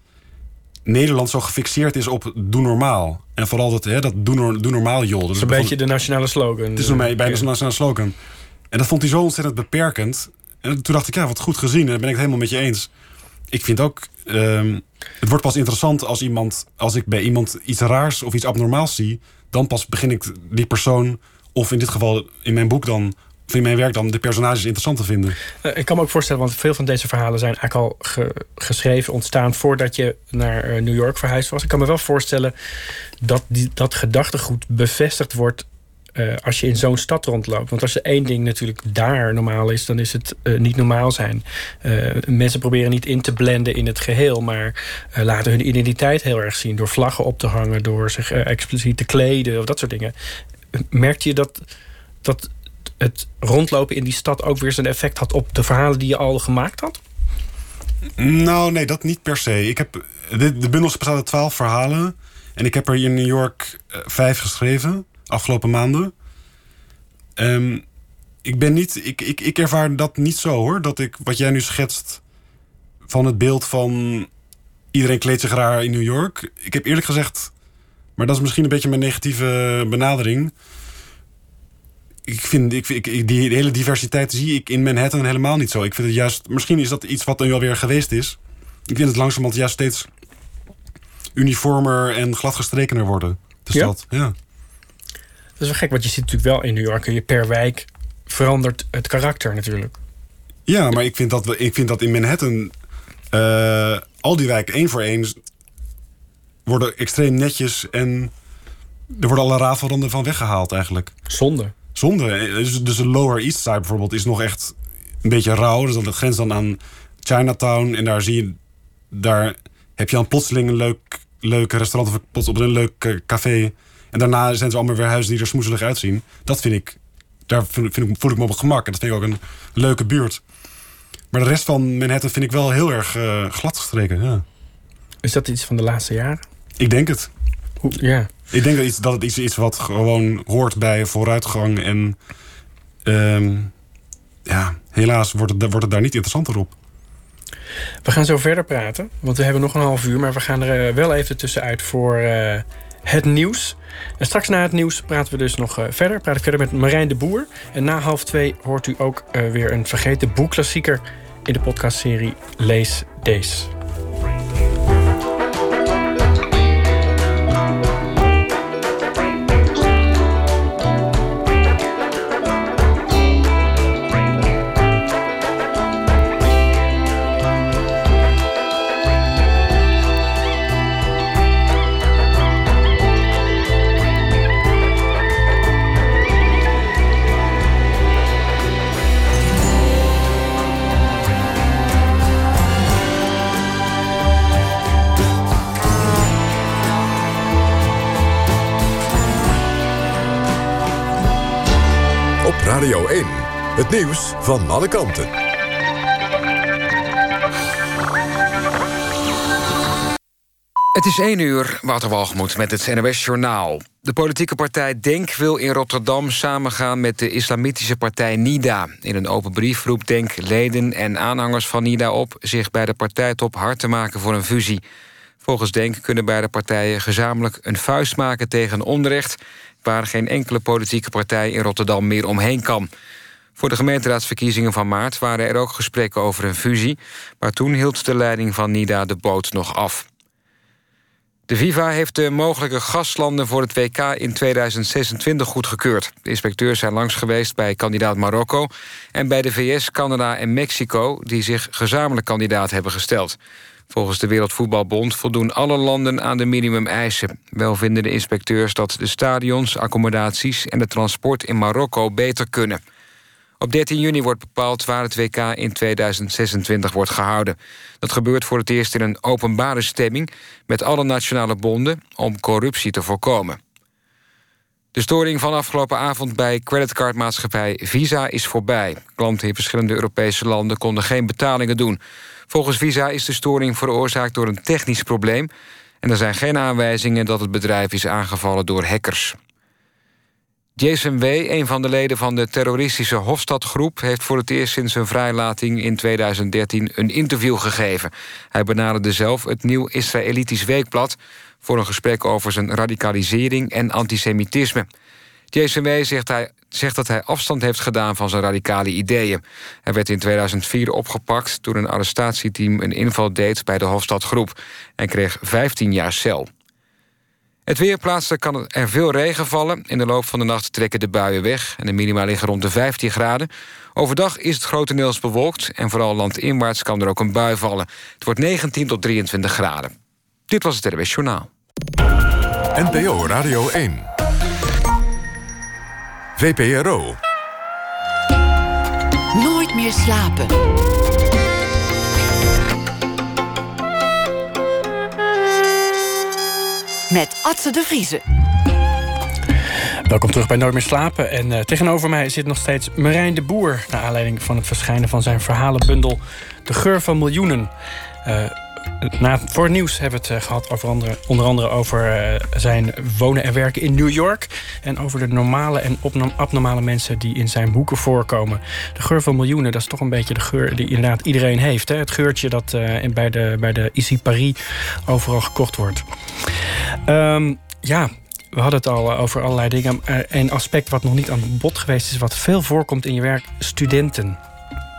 Nederland zo gefixeerd is op doe normaal. En vooral dat, hè, dat doe, doe normaal joh. Dat Dat is een beetje de nationale slogan. het is mij bijna zo'n nationale slogan. En dat vond hij zo ontzettend beperkend. En toen dacht ik, ja, wat goed gezien. En daar ben ik het helemaal met je eens. Ik vind ook, ehm, het wordt pas interessant als iemand, als ik bij iemand iets raars of iets abnormaals zie. Dan pas begin ik die persoon, of in dit geval in mijn boek dan, in mijn werk dan, de personages interessant te vinden. Eh, ik kan me ook voorstellen, want veel van deze verhalen zijn eigenlijk al ge- geschreven, ontstaan voordat je naar eh, New York verhuisd was. Ik kan me wel voorstellen dat die, dat gedachtegoed bevestigd wordt eh, als je in zo'n stad rondloopt. Want als er één ding natuurlijk daar normaal is, dan is het niet normaal zijn. Eh, mensen proberen niet in te blenden in het geheel, maar laten hun identiteit heel erg zien door vlaggen op te hangen, door zich expliciet te kleden of dat soort dingen. Merkte je dat, dat het rondlopen in die stad ook weer zijn effect had op de verhalen die je al gemaakt had? Nou, nee, dat niet per se. Ik heb, de, de bundel bestaat uit twaalf verhalen. En ik heb er in New York eh, vijf geschreven, afgelopen maanden. Ehm, ik ben niet, ik, ik, ik ervaar dat niet zo hoor. Dat ik, wat jij nu schetst van het beeld van iedereen kleedt zich raar in New York. Ik heb eerlijk gezegd, maar dat is misschien een beetje mijn negatieve benadering. Ik vind, ik, die hele diversiteit zie ik in Manhattan helemaal niet zo. Ik vind het juist, misschien is dat iets wat nu alweer geweest is. Ik vind het langzamerhand juist steeds uniformer en gladgestrekener worden. De Ja? stad. Ja. Dat is wel gek, want je ziet natuurlijk wel in New York... je per wijk verandert het karakter natuurlijk. Ja, maar ik vind dat, ik vind dat in Manhattan eh, al die wijken één voor één worden extreem netjes en er worden alle rafelranden van weggehaald eigenlijk. Zonde. Zonde. Eh, Dus, dus de Lower East Side bijvoorbeeld is nog echt een beetje rauw. Dus dat grenst dan aan Chinatown en daar zie je, daar heb je dan plotseling een leuk, leuk restaurant of plots op een leuk eh, café. En daarna zijn ze allemaal weer huizen die er smoezelig uitzien. Dat vind ik, daar vind, vind ik, voel ik me op mijn gemak. En dat vind ik ook een leuke buurt. Maar de rest van Manhattan vind ik wel heel erg eh gladgestreken. Ja. Is dat iets van de laatste jaren? Ik denk het. Ja. Ik denk dat, iets, dat het iets is wat gewoon hoort bij vooruitgang. En ehm, ja, helaas wordt het, wordt het daar niet interessanter op. We gaan zo verder praten, want we hebben nog een half uur... maar we gaan er eh, wel even tussenuit voor eh, het nieuws. En straks na het nieuws praten we dus nog eh, verder. Praat ik verder met Marijn de Boer. En na half twee hoort u ook weer een vergeten boekklassieker... in de podcastserie Lees Deze. Radio 1. Het nieuws van alle kanten. Het is 1 uur, Wouter Walgemoed met het NOS Journaal. De politieke partij DENK wil in Rotterdam samengaan met de islamitische partij NIDA. In een open brief roept DENK leden en aanhangers van NIDA op... zich bij de partijtop hard te maken voor een fusie. Volgens DENK kunnen beide partijen gezamenlijk een vuist maken tegen onrecht... waar geen enkele politieke partij in Rotterdam meer omheen kan. Voor de gemeenteraadsverkiezingen van maart waren er ook gesprekken over een fusie... maar toen hield de leiding van NIDA de boot nog af. De Viva heeft de mogelijke gastlanden voor het WK in 2026 goedgekeurd. De inspecteurs zijn langs geweest bij kandidaat Marokko... en bij de VS, Canada en Mexico... die zich gezamenlijk kandidaat hebben gesteld. Volgens de Wereldvoetbalbond voldoen alle landen aan de minimumeisen. Wel vinden de inspecteurs dat de stadions, accommodaties... en de transport in Marokko beter kunnen. Op 13 juni wordt bepaald waar het WK in 2026 wordt gehouden. Dat gebeurt voor het eerst in een openbare stemming... met alle nationale bonden om corruptie te voorkomen. De storing van afgelopen avond bij creditcardmaatschappij Visa is voorbij. Klanten in verschillende Europese landen konden geen betalingen doen. Volgens Visa is de storing veroorzaakt door een technisch probleem... en er zijn geen aanwijzingen dat het bedrijf is aangevallen door hackers. Jason W., een van de leden van de terroristische Hofstadgroep... heeft voor het eerst sinds zijn vrijlating in 2013 een interview gegeven. Hij benaderde zelf het Nieuw Israëlitisch Weekblad... voor een gesprek over zijn radicalisering en antisemitisme. Jason W. Zegt, hij, zegt dat hij afstand heeft gedaan van zijn radicale ideeën. Hij werd in 2004 opgepakt toen een arrestatieteam... een inval deed bij de Hofstadgroep en kreeg 15 jaar cel. Het weer plaatselijk kan er veel regen vallen. In de loop van de nacht trekken de buien weg... en de minima liggen rond de 15 graden. Overdag is het grotendeels bewolkt... en vooral landinwaarts kan er ook een bui vallen. Het wordt 19 tot 23 graden. Dit was het RWS Journaal. NPO Radio 1. VPRO. Nooit meer slapen. Met Atze de Vriezen. Welkom terug bij Nooit meer slapen. En uh, tegenover mij zit nog steeds Marijn de Boer... naar aanleiding van het verschijnen van zijn verhalenbundel... De Geur van Miljoenen. Uh, na, voor het nieuws hebben we het uh, gehad over andere, onder andere over uh, zijn wonen en werken in New York. En over de normale en abnormale mensen die in zijn boeken voorkomen. De geur van miljoenen, dat is toch een beetje de geur die inderdaad iedereen heeft. Hè? Het geurtje dat in, bij de, bij de Paris overal gekocht wordt. Um, ja, we hadden het al over allerlei dingen. Een aspect wat nog niet aan bod geweest is, wat veel voorkomt in je werk: studenten.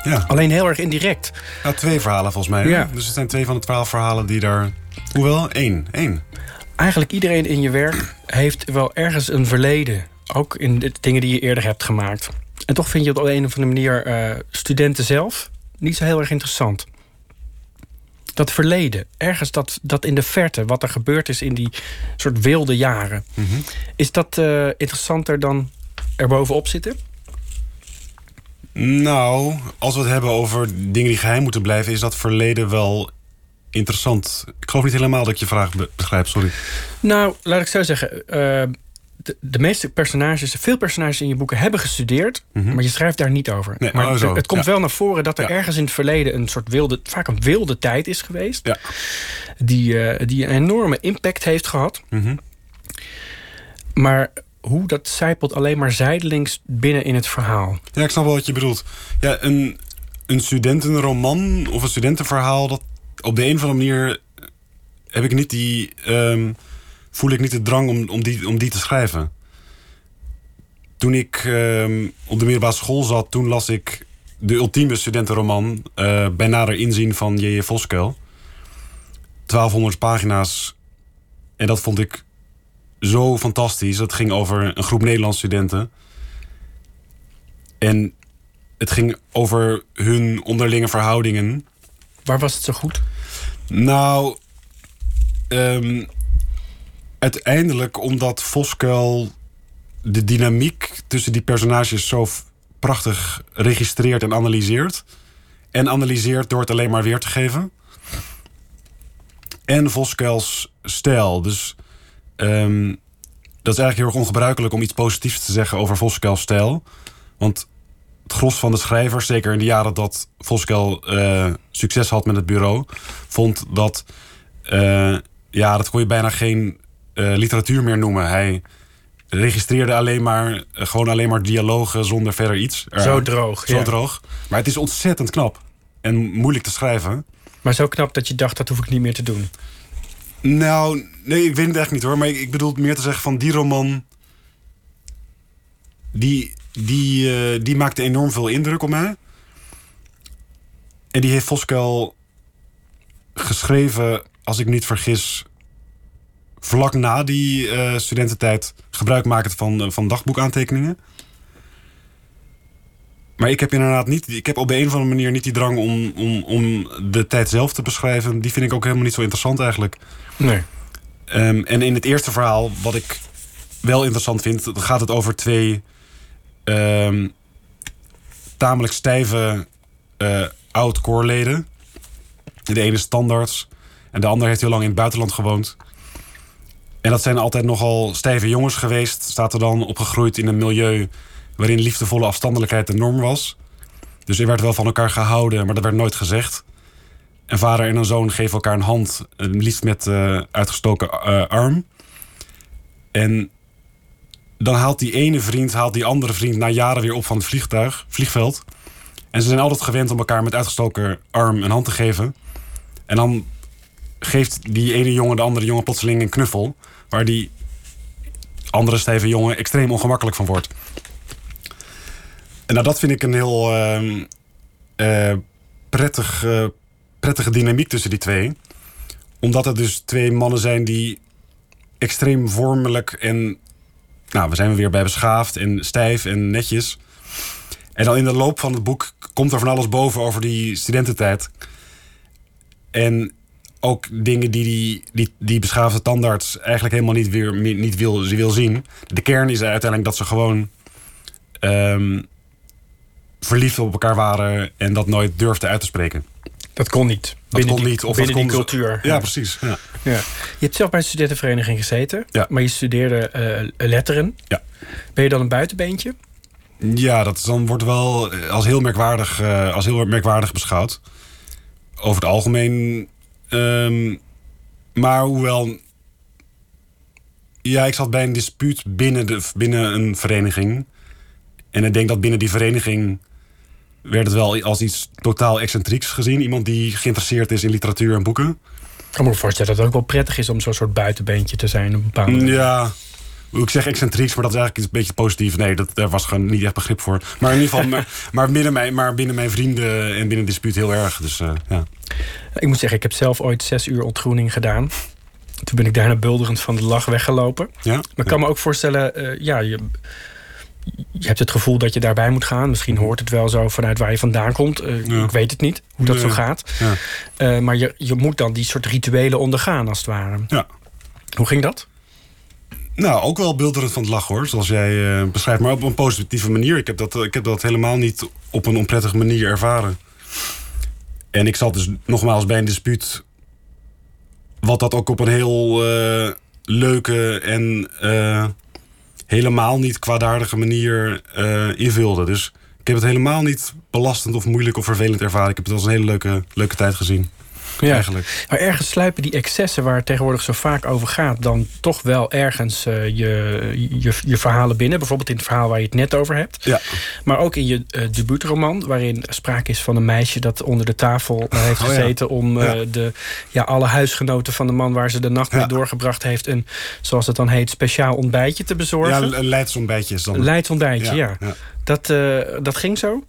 Ja. Alleen heel erg indirect. Nou, twee verhalen volgens mij. Ja. Dus het zijn twee van de twaalf verhalen die daar... Hoewel, één. één. Eigenlijk iedereen in je werk heeft wel ergens een verleden. Ook in de dingen die je eerder hebt gemaakt. En toch vind je het op een of andere manier uh, studenten zelf niet zo heel erg interessant. Dat verleden, ergens dat, dat in de verte, wat er gebeurd is in die soort wilde jaren. Mm -hmm. Is dat uh, interessanter dan er bovenop zitten? Nou, als we het hebben over dingen die geheim moeten blijven, is dat verleden wel interessant. Ik geloof niet helemaal dat ik je vraag begrijp, sorry. Nou, laat ik zo zeggen. Uh, de, de, meeste personages, veel personages in je boeken hebben gestudeerd, mm -hmm. maar je schrijft daar niet over. Nee, maar oh, het komt ja. wel naar voren dat er Ja. ergens in het verleden een soort wilde, vaak een wilde tijd is geweest, Ja. die, uh, die een enorme impact heeft gehad. Mm -hmm. Maar hoe dat zijpelt alleen maar zijdelings binnen in het verhaal. Ja, ik snap wel wat je bedoelt. Ja, een, een studentenroman of een studentenverhaal, dat op de een of andere manier heb ik niet die. Um, voel ik niet de drang om, om, die, om die te schrijven. Toen ik um, op de middelbare school zat, toen las ik de ultieme studentenroman uh, bij nader inzien van J.J. Voskuil. 1200 pagina's. En dat vond ik zo fantastisch. Dat ging over een groep Nederlandse studenten. En het ging over hun onderlinge verhoudingen. Waar was het zo goed? Nou, um, uiteindelijk omdat Voskuil de dynamiek tussen die personages zo prachtig registreert en analyseert. En analyseert door het alleen maar weer te geven. En Voskuils stijl. Dus um, dat is eigenlijk heel erg ongebruikelijk om iets positiefs te zeggen over Voskuils stijl. Want het gros van de schrijvers, zeker in de jaren dat Voskel eh, succes had met het bureau, vond dat, eh, ja, dat kon je bijna geen eh, literatuur meer noemen. Hij registreerde alleen maar, gewoon alleen maar dialogen zonder verder iets. Zo droog, Zo ja. droog. Maar het is ontzettend knap en moeilijk te schrijven. Maar zo knap dat je dacht, dat hoef ik niet meer te doen. Nou, nee, ik weet het echt niet hoor. Maar ik, ik bedoel meer te zeggen van die roman. Die, die, eh, die maakte enorm veel indruk op mij. En die heeft Voskel geschreven, als ik niet vergis, vlak na die eh, studententijd gebruik maken van, eh, van dagboekaantekeningen. Maar ik heb inderdaad niet, ik heb op de een of andere manier niet die drang om, om, om de tijd zelf te beschrijven. Die vind ik ook helemaal niet zo interessant eigenlijk. Nee. Ehm, en in het eerste verhaal, wat ik wel interessant vind, gaat het over twee ehm, tamelijk stijve eh oud-koorleden. De ene is standaards en de ander heeft heel lang in het buitenland gewoond. En dat zijn altijd nogal stijve jongens geweest. Staat er dan opgegroeid in een milieu waarin liefdevolle afstandelijkheid de norm was. Dus er werd wel van elkaar gehouden, maar dat werd nooit gezegd. En vader en een zoon geven elkaar een hand, eh, liefst met eh, uitgestoken eh, arm. En dan haalt die ene vriend haalt die andere vriend na jaren weer op van het vliegtuig, vliegveld. En ze zijn altijd gewend om elkaar met uitgestoken arm een hand te geven. En dan geeft die ene jongen de andere jongen plotseling een knuffel. Waar die andere stijve jongen extreem ongemakkelijk van wordt. En nou, dat vind ik een heel ehm, eh, prettig, eh, prettige dynamiek tussen die twee. Omdat het dus twee mannen zijn die extreem vormelijk en... Nou, we zijn weer bij beschaafd en stijf en netjes. En dan in de loop van het boek komt er van alles boven over die studententijd. En ook dingen die die, die, die beschaafde tandarts eigenlijk helemaal niet, weer, niet wil, wil zien. De kern is uiteindelijk dat ze gewoon ehm, verliefd op elkaar waren en dat nooit durfden uit te spreken. Dat kon niet. Dat binnen kon die, niet. Of binnen die cultuur. Ja, precies. Ja. Ja. Je hebt zelf bij een studentenvereniging gezeten. Ja. Maar je studeerde eh, letteren. Ja. Ben je dan een buitenbeentje? Ja, dat dan wordt wel eh, als heel merkwaardig, eh, als heel merkwaardig beschouwd. Over het algemeen. ehm, maar hoewel. Ja, ik zat bij een dispuut binnen, de, binnen een vereniging. En ik denk dat binnen die vereniging. Werd het wel als iets totaal excentrieks gezien. Iemand die geïnteresseerd is in literatuur en boeken. Ik kan me voorstellen dat het ook wel prettig is om zo'n soort buitenbeentje te zijn. Op bepaalde manier. Ja, ik zeg excentrieks, maar dat is eigenlijk een beetje positief. Nee, dat, daar was gewoon niet echt begrip voor. Maar in ieder geval, maar, maar, binnen, mijn, maar binnen mijn vrienden en binnen dispuut heel erg. Dus eh, ja. Ik moet zeggen, ik heb zelf ooit zes uur ontgroening gedaan. Toen ben ik daarna bulderend van de lach weggelopen. ja. Maar ik kan me ook voorstellen, eh, ja, je, je hebt het gevoel dat je daarbij moet gaan. Misschien hoort het wel zo vanuit waar je vandaan komt. Eh, Ja. Ik weet het niet, hoe dat Nee. zo gaat. Ja. Eh, maar je, je moet dan die soort rituelen ondergaan, als het ware. ja. Hoe ging dat? Nou, ook wel beelderend van het lachen hoor, zoals jij eh, beschrijft. Maar op een positieve manier. Ik heb, dat, ik heb dat helemaal niet op een onprettige manier ervaren. En ik zat dus nogmaals bij een dispuut. Wat dat ook op een heel leuke en helemaal niet kwaadaardige manier eh, invulde. Dus ik heb het helemaal niet belastend of moeilijk of vervelend ervaren. Ik heb het als een hele leuke, leuke tijd gezien. Ja. Eigenlijk. Maar ergens sluipen die excessen waar het tegenwoordig zo vaak over gaat, dan toch wel ergens eh, je, je, je verhalen binnen. Bijvoorbeeld in het verhaal waar je het net over hebt. Ja. Maar ook in je eh, debuutroman, waarin sprake is van een meisje dat onder de tafel eh, heeft Oh ja. gezeten om Ja. de, ja, alle huisgenoten van de man waar ze de nacht mee Ja. doorgebracht heeft, een, zoals het dan heet, speciaal ontbijtje te Ja, bezorgen. een leidsontbijtje is dan. Leidsontbijtje, ja. ja. Dat, dat ging zo?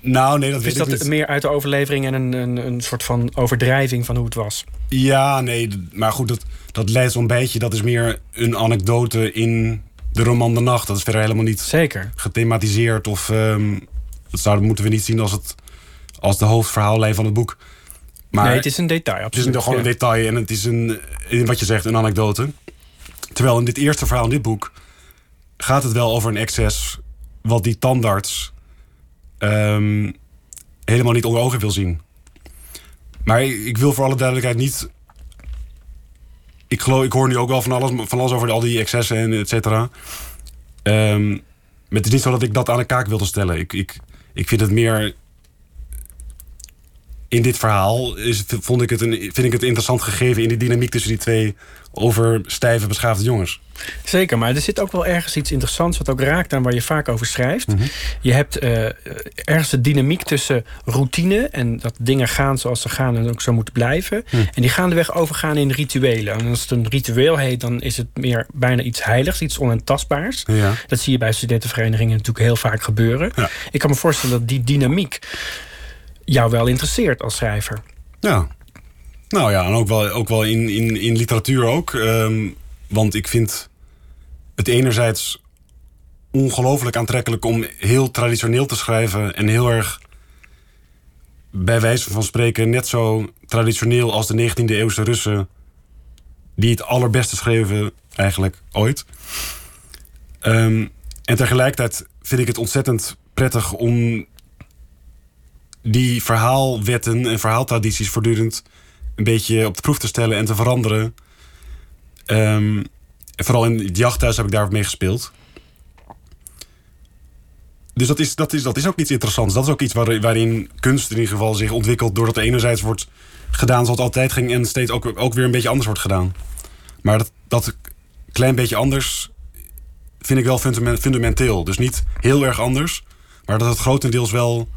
Nou, nee, dat weet is ik dat niet. meer uit de overlevering en een, een, een soort van overdrijving van hoe het was? Ja, nee, maar goed, dat, dat beetje. Dat is meer een anekdote in de roman De Nacht. Dat is verder helemaal niet Zeker. gethematiseerd. Of ehm, dat zouden moeten we niet zien als, het, als de hoofdverhaallijn van het boek. Maar nee, het is een detail, het is absoluut. een, gewoon een detail en het is een, in wat je zegt, een anekdote. Terwijl in dit eerste verhaal, in dit boek, gaat het wel over een excess wat die tandarts ehm, helemaal niet onder ogen wil zien. Maar ik, wil voor alle duidelijkheid niet. Ik, geloof, ik hoor nu ook wel van alles, van alles over al die excessen en et cetera. Ehm, het is niet zo dat ik dat aan de kaak wilde stellen. Ik, ik, ik vind het meer. In dit verhaal is, vond ik het een, vind ik het interessant gegeven in die dynamiek tussen die twee over stijve, beschaafde jongens. Zeker, maar er zit ook wel ergens iets interessants wat ook raakt aan waar je vaak over schrijft. Mhm. Je hebt eh, ergens de dynamiek tussen routine en dat dingen gaan zoals ze gaan en ook zo moeten blijven. Mhm. En die gaandeweg overgaan in rituelen. En als het een ritueel heet, dan is het meer bijna iets heiligs, iets onaantastbaars. Ja. Dat zie je bij studentenverenigingen natuurlijk heel vaak gebeuren. Ja. Ik kan me voorstellen dat die dynamiek jou wel interesseert als schrijver. Ja. Nou ja, en ook wel, ook wel in, in, in literatuur ook. Ehm, want ik vind het enerzijds ongelooflijk aantrekkelijk om heel traditioneel te schrijven en heel erg bij wijze van spreken net zo traditioneel als de 19e eeuwse Russen die het allerbeste schreven eigenlijk ooit. Ehm, en tegelijkertijd vind ik het ontzettend prettig om die verhaalwetten en verhaaltradities voortdurend een beetje op de proef te stellen en te veranderen. Ehm, vooral in het jachthuis heb ik daar mee gespeeld. Dus dat is, dat, is, dat is ook iets interessants. Dat is ook iets waar, waarin kunst in ieder geval zich ontwikkelt... doordat er enerzijds wordt gedaan zoals het altijd ging... en steeds ook, ook weer een beetje anders wordt gedaan. Maar dat, dat klein beetje anders vind ik wel fundament- fundamenteel. Dus niet heel erg anders... maar dat het grotendeels wel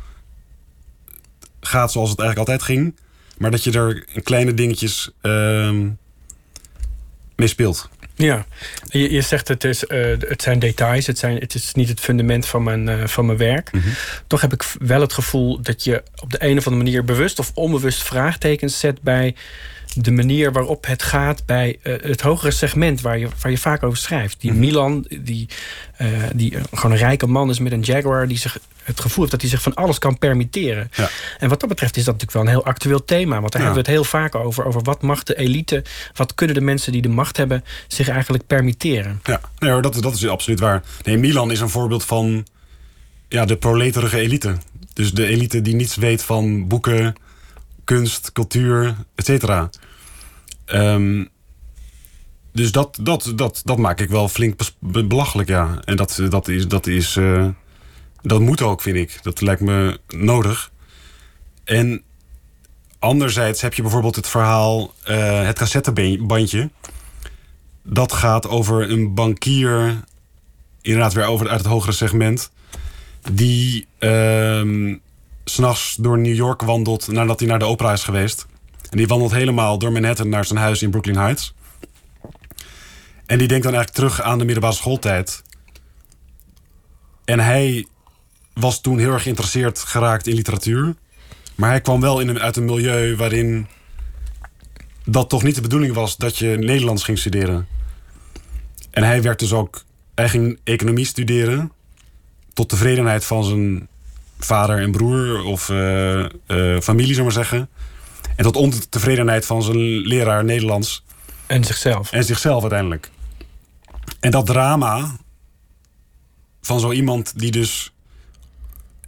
gaat zoals het eigenlijk altijd ging... maar dat je er kleine dingetjes ehm, mee speelt. Ja, je, je zegt het, is, eh, het zijn details, het, zijn, het is niet het fundament van mijn, eh, van mijn werk. Toch heb ik wel het gevoel dat je op de een of andere manier bewust of onbewust vraagtekens zet bij de manier waarop het gaat bij eh, het hogere segment waar je, waar je vaak over schrijft. Die Milan, die, die gewoon een rijke man is met een Jaguar, die zich het gevoel heeft dat hij zich van alles kan permitteren. Ja. En wat dat betreft is dat natuurlijk wel een heel actueel thema. Want daar Ja. hebben we het heel vaak over. Over wat mag de elite, wat kunnen de mensen die de macht hebben zich eigenlijk permitteren. Ja, nee, dat, dat is absoluut waar. Nee, Milan is een voorbeeld van ja, de proleterige elite. Dus de elite die niets weet van boeken, kunst, cultuur, et cetera. Ehm, dus dat, dat, dat, dat maak ik wel flink belachelijk, ja. En dat, dat, is, dat, is, eh, dat moet ook, vind ik. Dat lijkt me nodig. En anderzijds heb je bijvoorbeeld het verhaal... eh, het cassettebandje dat gaat over een bankier, inderdaad weer over uit het hogere segment, die ehm, s'nachts door New York wandelt nadat hij naar de opera is geweest. En die wandelt helemaal door Manhattan naar zijn huis in Brooklyn Heights. En die denkt dan eigenlijk terug aan de middelbare schooltijd. En hij was toen heel erg geïnteresseerd geraakt in literatuur. Maar hij kwam wel in een, uit een milieu waarin dat toch niet de bedoeling was dat je Nederlands ging studeren. En hij werd dus ook, hij ging economie studeren. Tot tevredenheid van zijn vader en broer of eh, eh, familie, we maar zeggen. En tot ontevredenheid van zijn leraar Nederlands En zichzelf. en zichzelf uiteindelijk. En dat drama van zo iemand die dus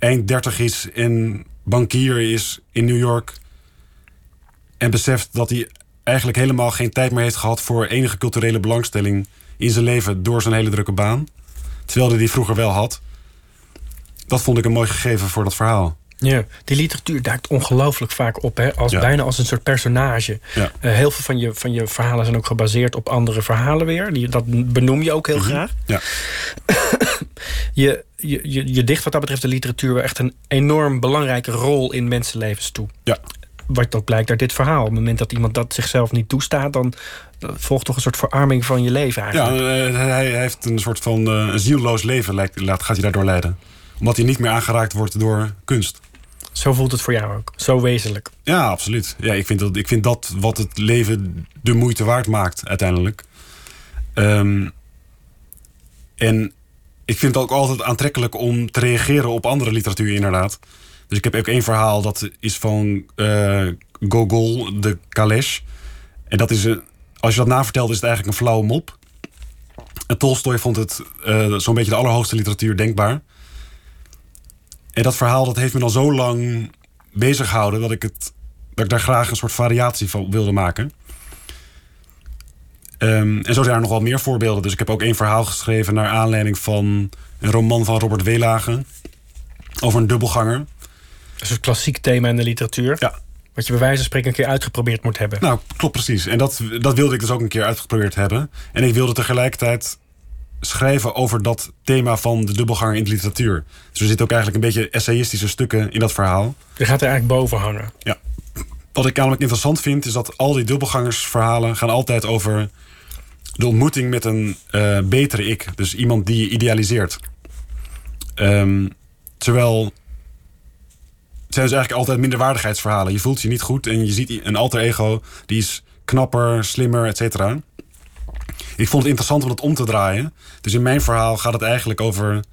eind 30 is en bankier is in New York. En beseft dat hij eigenlijk helemaal geen tijd meer heeft gehad voor enige culturele belangstelling in zijn leven door zijn hele drukke baan. Terwijl hij die vroeger wel had. Dat vond ik een mooi gegeven voor dat verhaal. Ja, die literatuur duikt ongelooflijk vaak op, hè? Als, Ja. bijna als een soort personage. Ja. Eh, heel veel van je, van je verhalen zijn ook gebaseerd op andere verhalen weer. Die, dat benoem je ook heel graag. Ja. Je, je, je, je dicht wat dat betreft de literatuur echt een enorm belangrijke rol in mensenlevens toe. Ja. Wat ook blijkt uit dit verhaal. Op het moment dat iemand dat zichzelf niet toestaat, dan volgt toch een soort verarming van je leven Ja, eigenlijk. eh, hij, heeft een soort van een zielloos leven, lijkt, gaat hij daardoor leiden. Omdat hij niet meer aangeraakt wordt door kunst. Zo voelt het voor jou ook. Zo wezenlijk. Ja, absoluut. Ja, ik, vind dat, ik vind dat wat het leven de moeite waard maakt, uiteindelijk. Ehm, en ik vind het ook altijd aantrekkelijk om te reageren op andere literatuur, inderdaad. Dus ik heb ook één verhaal, dat is van eh, Gogol de Kalesh. En dat is, een, als je dat navertelt, is het eigenlijk een flauwe mop. En Tolstoy vond het eh, zo'n beetje de allerhoogste literatuur denkbaar. En dat verhaal dat heeft me dan zo lang bezig gehouden dat ik, het, dat ik daar graag een soort variatie van wilde maken. Ehm, en zo zijn er nog wel meer voorbeelden. Dus ik heb ook één verhaal geschreven naar aanleiding van een roman van Robert Weelagen. Over een dubbelganger. Dat is een klassiek thema in de literatuur. Ja. Wat je bij wijze van spreken een keer uitgeprobeerd moet hebben. Nou, klopt precies. En dat, dat wilde ik dus ook een keer uitgeprobeerd hebben. En ik wilde tegelijkertijd schrijven over dat thema van de dubbelganger in de literatuur. Dus er zitten ook eigenlijk een beetje essayistische stukken in dat verhaal. Je gaat er eigenlijk boven hangen. Ja. Wat ik namelijk interessant vind, is dat al die dubbelgangersverhalen gaan altijd over de ontmoeting met een eh, betere ik. Dus iemand die je idealiseert. Ehm, terwijl het zijn dus eigenlijk altijd minderwaardigheidsverhalen. Je voelt je niet goed en je ziet een alter ego die is knapper, slimmer, et cetera. Ik vond het interessant om dat om te draaien. Dus in mijn verhaal gaat het eigenlijk over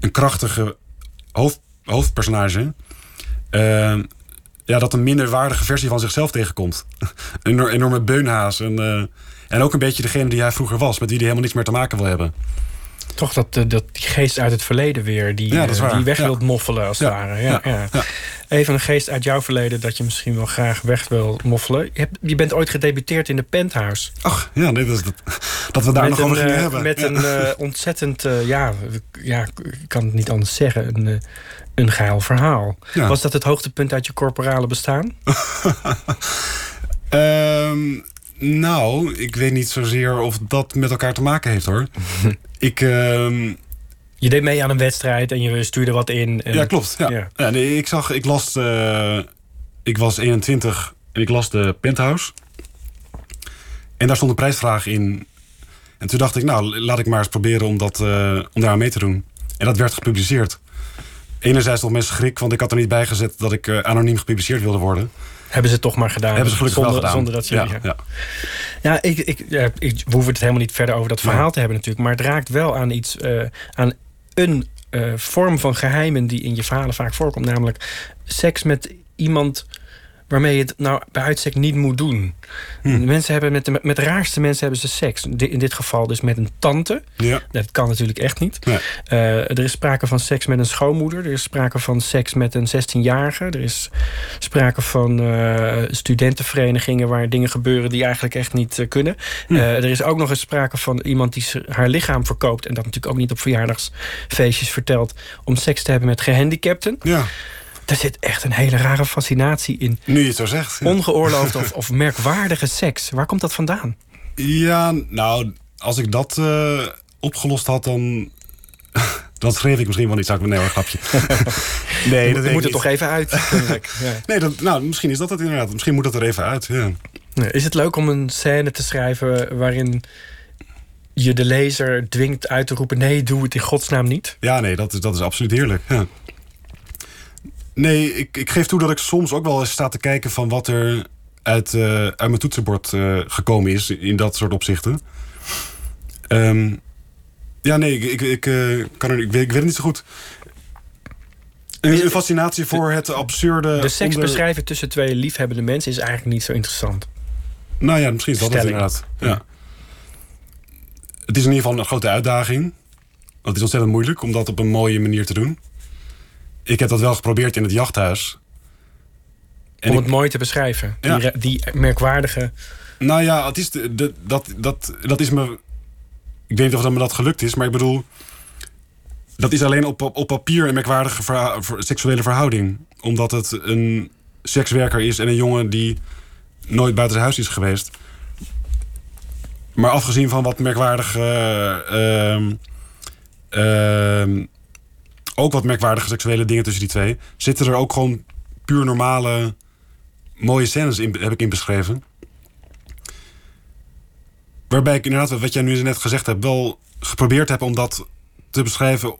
een krachtige hoofd, hoofdpersonage. Ehm, ja, dat een minderwaardige versie van zichzelf tegenkomt. een enorme, beunhaas. En, eh, en ook een beetje degene die hij vroeger was, met wie hij helemaal niks meer te maken wil hebben. Toch dat, eh, dat die geest uit het verleden weer, die, Ja, eh, die weg Ja. wilt moffelen als het Ja, ware. Even een geest uit jouw verleden dat je misschien wel graag weg wil moffelen. Je, hebt, je bent ooit gedebuteerd in de Penthouse. Ach, ja, nee, dat, is dat, dat we daar nog een, over gingen hebben. Met een ontzettend, ja, ja, ik kan het niet anders zeggen, een, een geil verhaal. Ja. Was dat het hoogtepunt uit je corporale bestaan? Ehm, nou, ik weet niet zozeer of dat met elkaar te maken heeft hoor. ik, ehm, Je deed mee aan een wedstrijd en je stuurde wat in. En, ja, klopt. Ja. Ja. Ja. nee, ik zag, ik las, eh, ik was 21 en ik las de Penthouse. En daar stond een prijsvraag in. En toen dacht ik, nou, laat ik maar eens proberen om, dat, eh, om daar aan mee te doen. En dat werd gepubliceerd. Enerzijds nog met schrik, want ik had er niet bij gezet dat ik eh, anoniem gepubliceerd wilde worden. Hebben ze toch maar gedaan. Hebben ze gelukkig zonder, wel gedaan. Zonder dat ze... ja, ja. ja. Ja, ik, ik, ja, ik, we hoeven het helemaal niet verder over dat verhaal te hebben natuurlijk. Maar het raakt wel aan iets, eh, aan een eh, vorm van geheimen die in je verhalen vaak voorkomt. Namelijk seks met iemand waarmee je het nou bij uitstek niet moet doen. Hm. Mensen hebben met de, met de raarste mensen hebben ze seks. In dit geval dus met een tante. ja. Dat kan natuurlijk echt niet. Eh, er is sprake van seks met een schoonmoeder. Er is sprake van seks met een 16-jarige. Er is sprake van eh, studentenverenigingen waar dingen gebeuren die eigenlijk echt niet eh, kunnen. Hm. Eh, er is ook nog eens sprake van iemand die haar lichaam verkoopt. En dat natuurlijk ook niet op verjaardagsfeestjes vertelt. Om seks te hebben met gehandicapten. ja, Daar zit echt een hele rare fascinatie in. nu je het zo zegt. ja. Ongeoorloofde of, of merkwaardige seks. Waar komt dat vandaan? Ja, nou, als ik dat eh, opgelost had, dan. dan schreef ik misschien wel iets uit mijn nee, grapje. nee, dat moeten niet. toch even uit. Ja. Nee, dat, nou, misschien is dat het inderdaad. Misschien moet dat er even uit. Ja, Is het leuk om een scène te schrijven waarin je de lezer dwingt uit te roepen: nee, doe het in godsnaam niet? Ja, nee, dat is, dat is absoluut heerlijk. Ja. Nee, ik, ik geef toe dat ik soms ook wel eens sta te kijken van wat er uit, eh, uit mijn toetsenbord eh, gekomen is in dat soort opzichten. Ehm, ja, nee, ik, ik, ik, eh, kan er, ik, weet, ik weet het niet zo goed. Een, fascinatie voor het absurde. De seks onder- beschrijven tussen twee liefhebbende mensen is eigenlijk niet zo interessant. Nou ja, misschien is dat het inderdaad. Ja. Het is in ieder geval een grote uitdaging. Want het is ontzettend moeilijk om dat op een mooie manier te doen. Ik heb dat wel geprobeerd in het jachthuis. En om ik- het mooi te beschrijven. Ja. Die, die merkwaardige. Nou ja, het is de, de- dat, dat, dat is me. Ik weet niet of dat me dat gelukt is, maar ik bedoel. Dat is alleen op, op papier een merkwaardige verha- seksuele verhouding. Omdat het een sekswerker is en een jongen die nooit buiten zijn huis is geweest. Maar afgezien van wat merkwaardige. eh, ehm, ehm, ook wat merkwaardige seksuele dingen tussen die twee. Zitten er ook gewoon puur normale. mooie scènes in, heb ik in beschreven. Waarbij ik inderdaad, wat jij nu net gezegd hebt, wel geprobeerd heb om dat te beschrijven.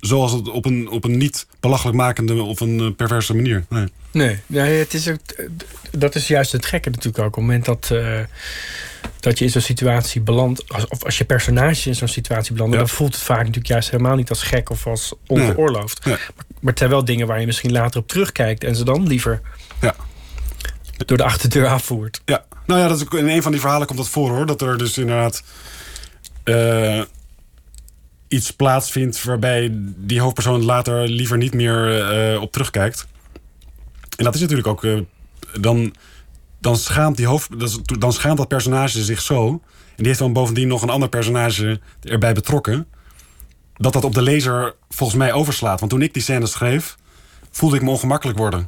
Zoals het op een, op een niet belachelijk makende of een eh, perverse manier. Nee. Nee, nee het is ook, dat is juist het gekke natuurlijk ook. Op het moment dat, eh, dat je in zo'n situatie belandt... als- of als je personage in zo'n situatie belandt... Ja. dan voelt het vaak natuurlijk juist helemaal niet als gek of als ongeoorloofd. Nee. Maar, maar wel dingen waar je misschien later op terugkijkt... en ze dan liever Ja. door de achterdeur afvoert. Ja, nou ja, dat is, ook- in een van die verhalen komt dat voor hoor. Dat er dus inderdaad eh, iets plaatsvindt waarbij die hoofdpersoon later liever niet meer eh, op terugkijkt. En dat is natuurlijk ook eh, dan dan schaamt, die hoofd, dan schaamt dat personage zich zo. En die heeft dan bovendien nog een ander personage erbij betrokken. Dat dat op de lezer volgens mij overslaat. Want toen ik die scène schreef, voelde ik me ongemakkelijk worden.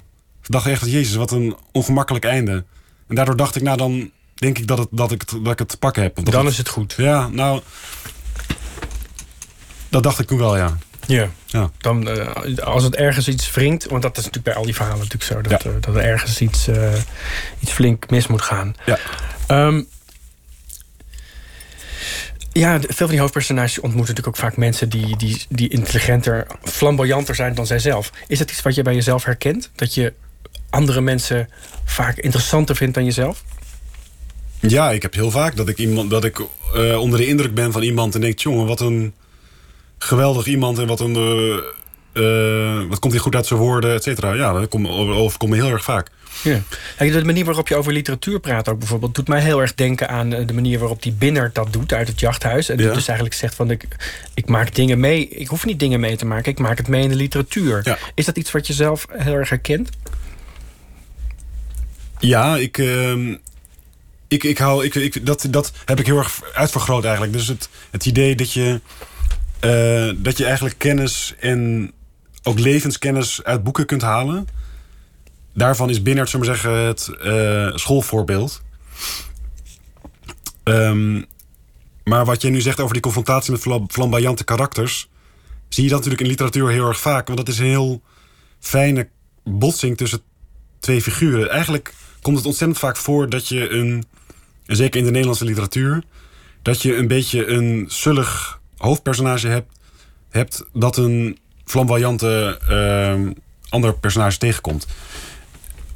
Ik dacht echt, jezus, wat een ongemakkelijk einde. En daardoor dacht ik, nou dan denk ik dat, het, dat, ik, het, dat ik het te pakken heb. Dan het- is het goed. Ja, nou... Dat dacht ik toen wel, ja. Ja. Ja. Dan, eh, als het ergens iets wringt, want dat is natuurlijk bij al die verhalen natuurlijk zo, dat, Ja. eh, dat er ergens iets, eh, iets flink mis moet gaan. Ja. Ehm, ja, veel van die hoofdpersonages ontmoeten natuurlijk ook vaak mensen die, die, die intelligenter, flamboyanter zijn dan zijzelf. Is dat iets wat je bij jezelf herkent? Dat je andere mensen vaak interessanter vindt dan jezelf? Ja, ik heb heel vaak dat ik, iemand, dat ik onder de indruk ben van iemand en denk: jongen, wat een geweldig iemand en wat een. eh, eh, wat komt hij goed uit zijn woorden, et cetera. Ja, dat komt, overkomt me heel erg vaak. Ja. De manier waarop je over literatuur praat ook bijvoorbeeld... doet mij heel erg denken aan eh, de manier waarop die Binner dat doet uit het jachthuis. En Ja. dus eigenlijk zegt van ik, ik maak dingen mee. Ik hoef niet dingen mee te maken, ik maak het mee in de literatuur. Ja. Is dat iets wat je zelf heel erg herkent? Ja, ik. ehm, ik, ik hou, ik, ik, dat, dat heb ik heel erg uitvergroot eigenlijk. Dus het, het idee dat je, eh, dat je eigenlijk kennis en ook levenskennis uit boeken kunt halen. Daarvan is Binnert, zullen we zeggen, het eh, schoolvoorbeeld. Ehm, maar wat je nu zegt over die confrontatie met flam- flamboyante karakters... zie je dat natuurlijk in literatuur heel erg vaak. Want dat is een heel fijne botsing tussen twee figuren. Eigenlijk komt het ontzettend vaak voor dat je een... en zeker in de Nederlandse literatuur... dat je een beetje een zullig hoofdpersonage hebt... hebt dat een flamboyante ehm ander personage tegenkomt.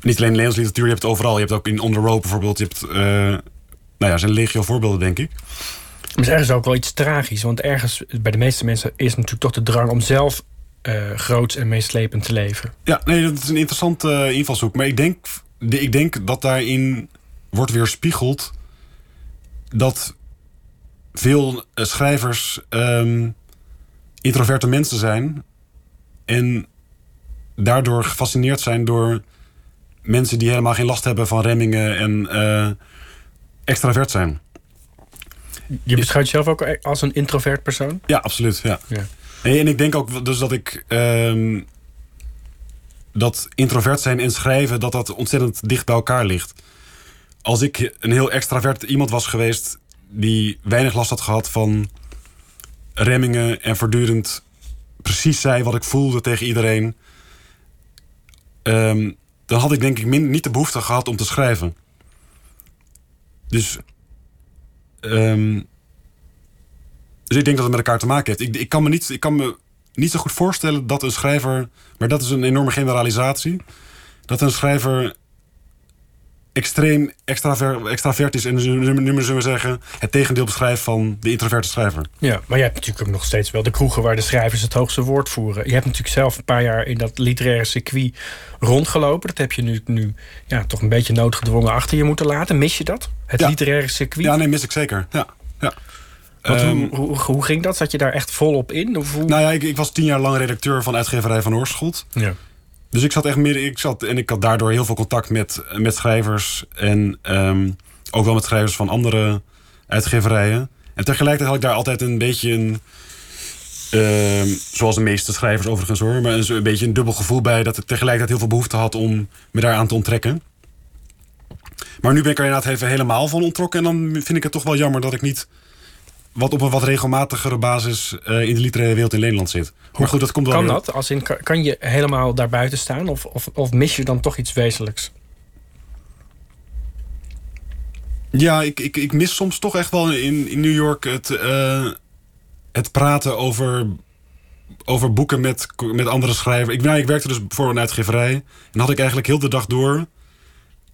Niet alleen in de Nederlandse literatuur, je hebt het overal. Je hebt ook in On the Road bijvoorbeeld. Je hebt, eh, nou ja, zijn legio voorbeelden, denk ik. Maar is ergens ook wel iets tragisch. Want ergens, bij de meeste mensen, is natuurlijk toch de drang om zelf eh groots en meeslepend te leven. Ja, nee, dat is een interessante eh, invalshoek. Maar ik denk, de- ik denk dat daarin wordt weerspiegeld dat veel eh, schrijvers ehm, introverte mensen zijn en daardoor gefascineerd zijn door mensen die helemaal geen last hebben van remmingen en eh, extravert zijn. Je beschouwt jezelf ook als een introvert persoon? Ja, absoluut. Ja. Ja. En ik denk ook dus dat ik. ehm, dat introvert zijn en schrijven, dat dat ontzettend dicht bij elkaar ligt. Als ik een heel extravert iemand was geweest. Die weinig last had gehad van remmingen. en voortdurend precies zei wat ik voelde tegen iedereen. ehm, dan had ik denk ik niet de behoefte gehad om te schrijven. Dus. ehm, dus ik denk dat het met elkaar te maken heeft. Ik, ik, kan me niet, ik kan me niet zo goed voorstellen dat een schrijver. Maar dat is een enorme generalisatie. Dat een schrijver extreem extraver, extravert is. En nu zullen we zeggen. het tegendeel beschrijft van de introverte schrijver. Ja, maar je hebt natuurlijk ook nog steeds wel de kroegen waar de schrijvers het hoogste woord voeren. Je hebt natuurlijk zelf een paar jaar in dat literaire circuit rondgelopen. Dat heb je nu, nu ja, toch een beetje noodgedwongen achter je moeten laten. Mis je dat? Het Ja. literaire circuit? Ja, nee, mis ik zeker. Ja. ja. Ehm, hoe, hoe, hoe ging dat? Zat je daar echt volop in? Of hoe? nou ja, ik, ik was tien jaar lang redacteur van uitgeverij van Oorschot. ja. Dus ik zat echt midden. Ik zat, en ik had daardoor heel veel contact met, met schrijvers. En ehm, ook wel met schrijvers van andere uitgeverijen. En tegelijkertijd had ik daar altijd een beetje een. ehm, zoals de meeste schrijvers overigens hoor. Maar een, een beetje een dubbel gevoel bij. Dat ik tegelijkertijd heel veel behoefte had om me daaraan te onttrekken. Maar nu ben ik er inderdaad even helemaal van ontrokken. En dan vind ik het toch wel jammer dat ik niet. Wat op een wat regelmatigere basis eh, in de literaire wereld in Nederland zit. Maar goed, dat komt wel Kan weer- dat? Als in, kan- kan je helemaal daarbuiten staan? Of, of, of mis je dan toch iets wezenlijks? Ja, ik, ik, ik mis soms toch echt wel in, in New York het, eh, het praten over, over boeken met, met andere schrijvers. Ik, nou, ik werkte dus voor een uitgeverij. En had ik eigenlijk heel de dag door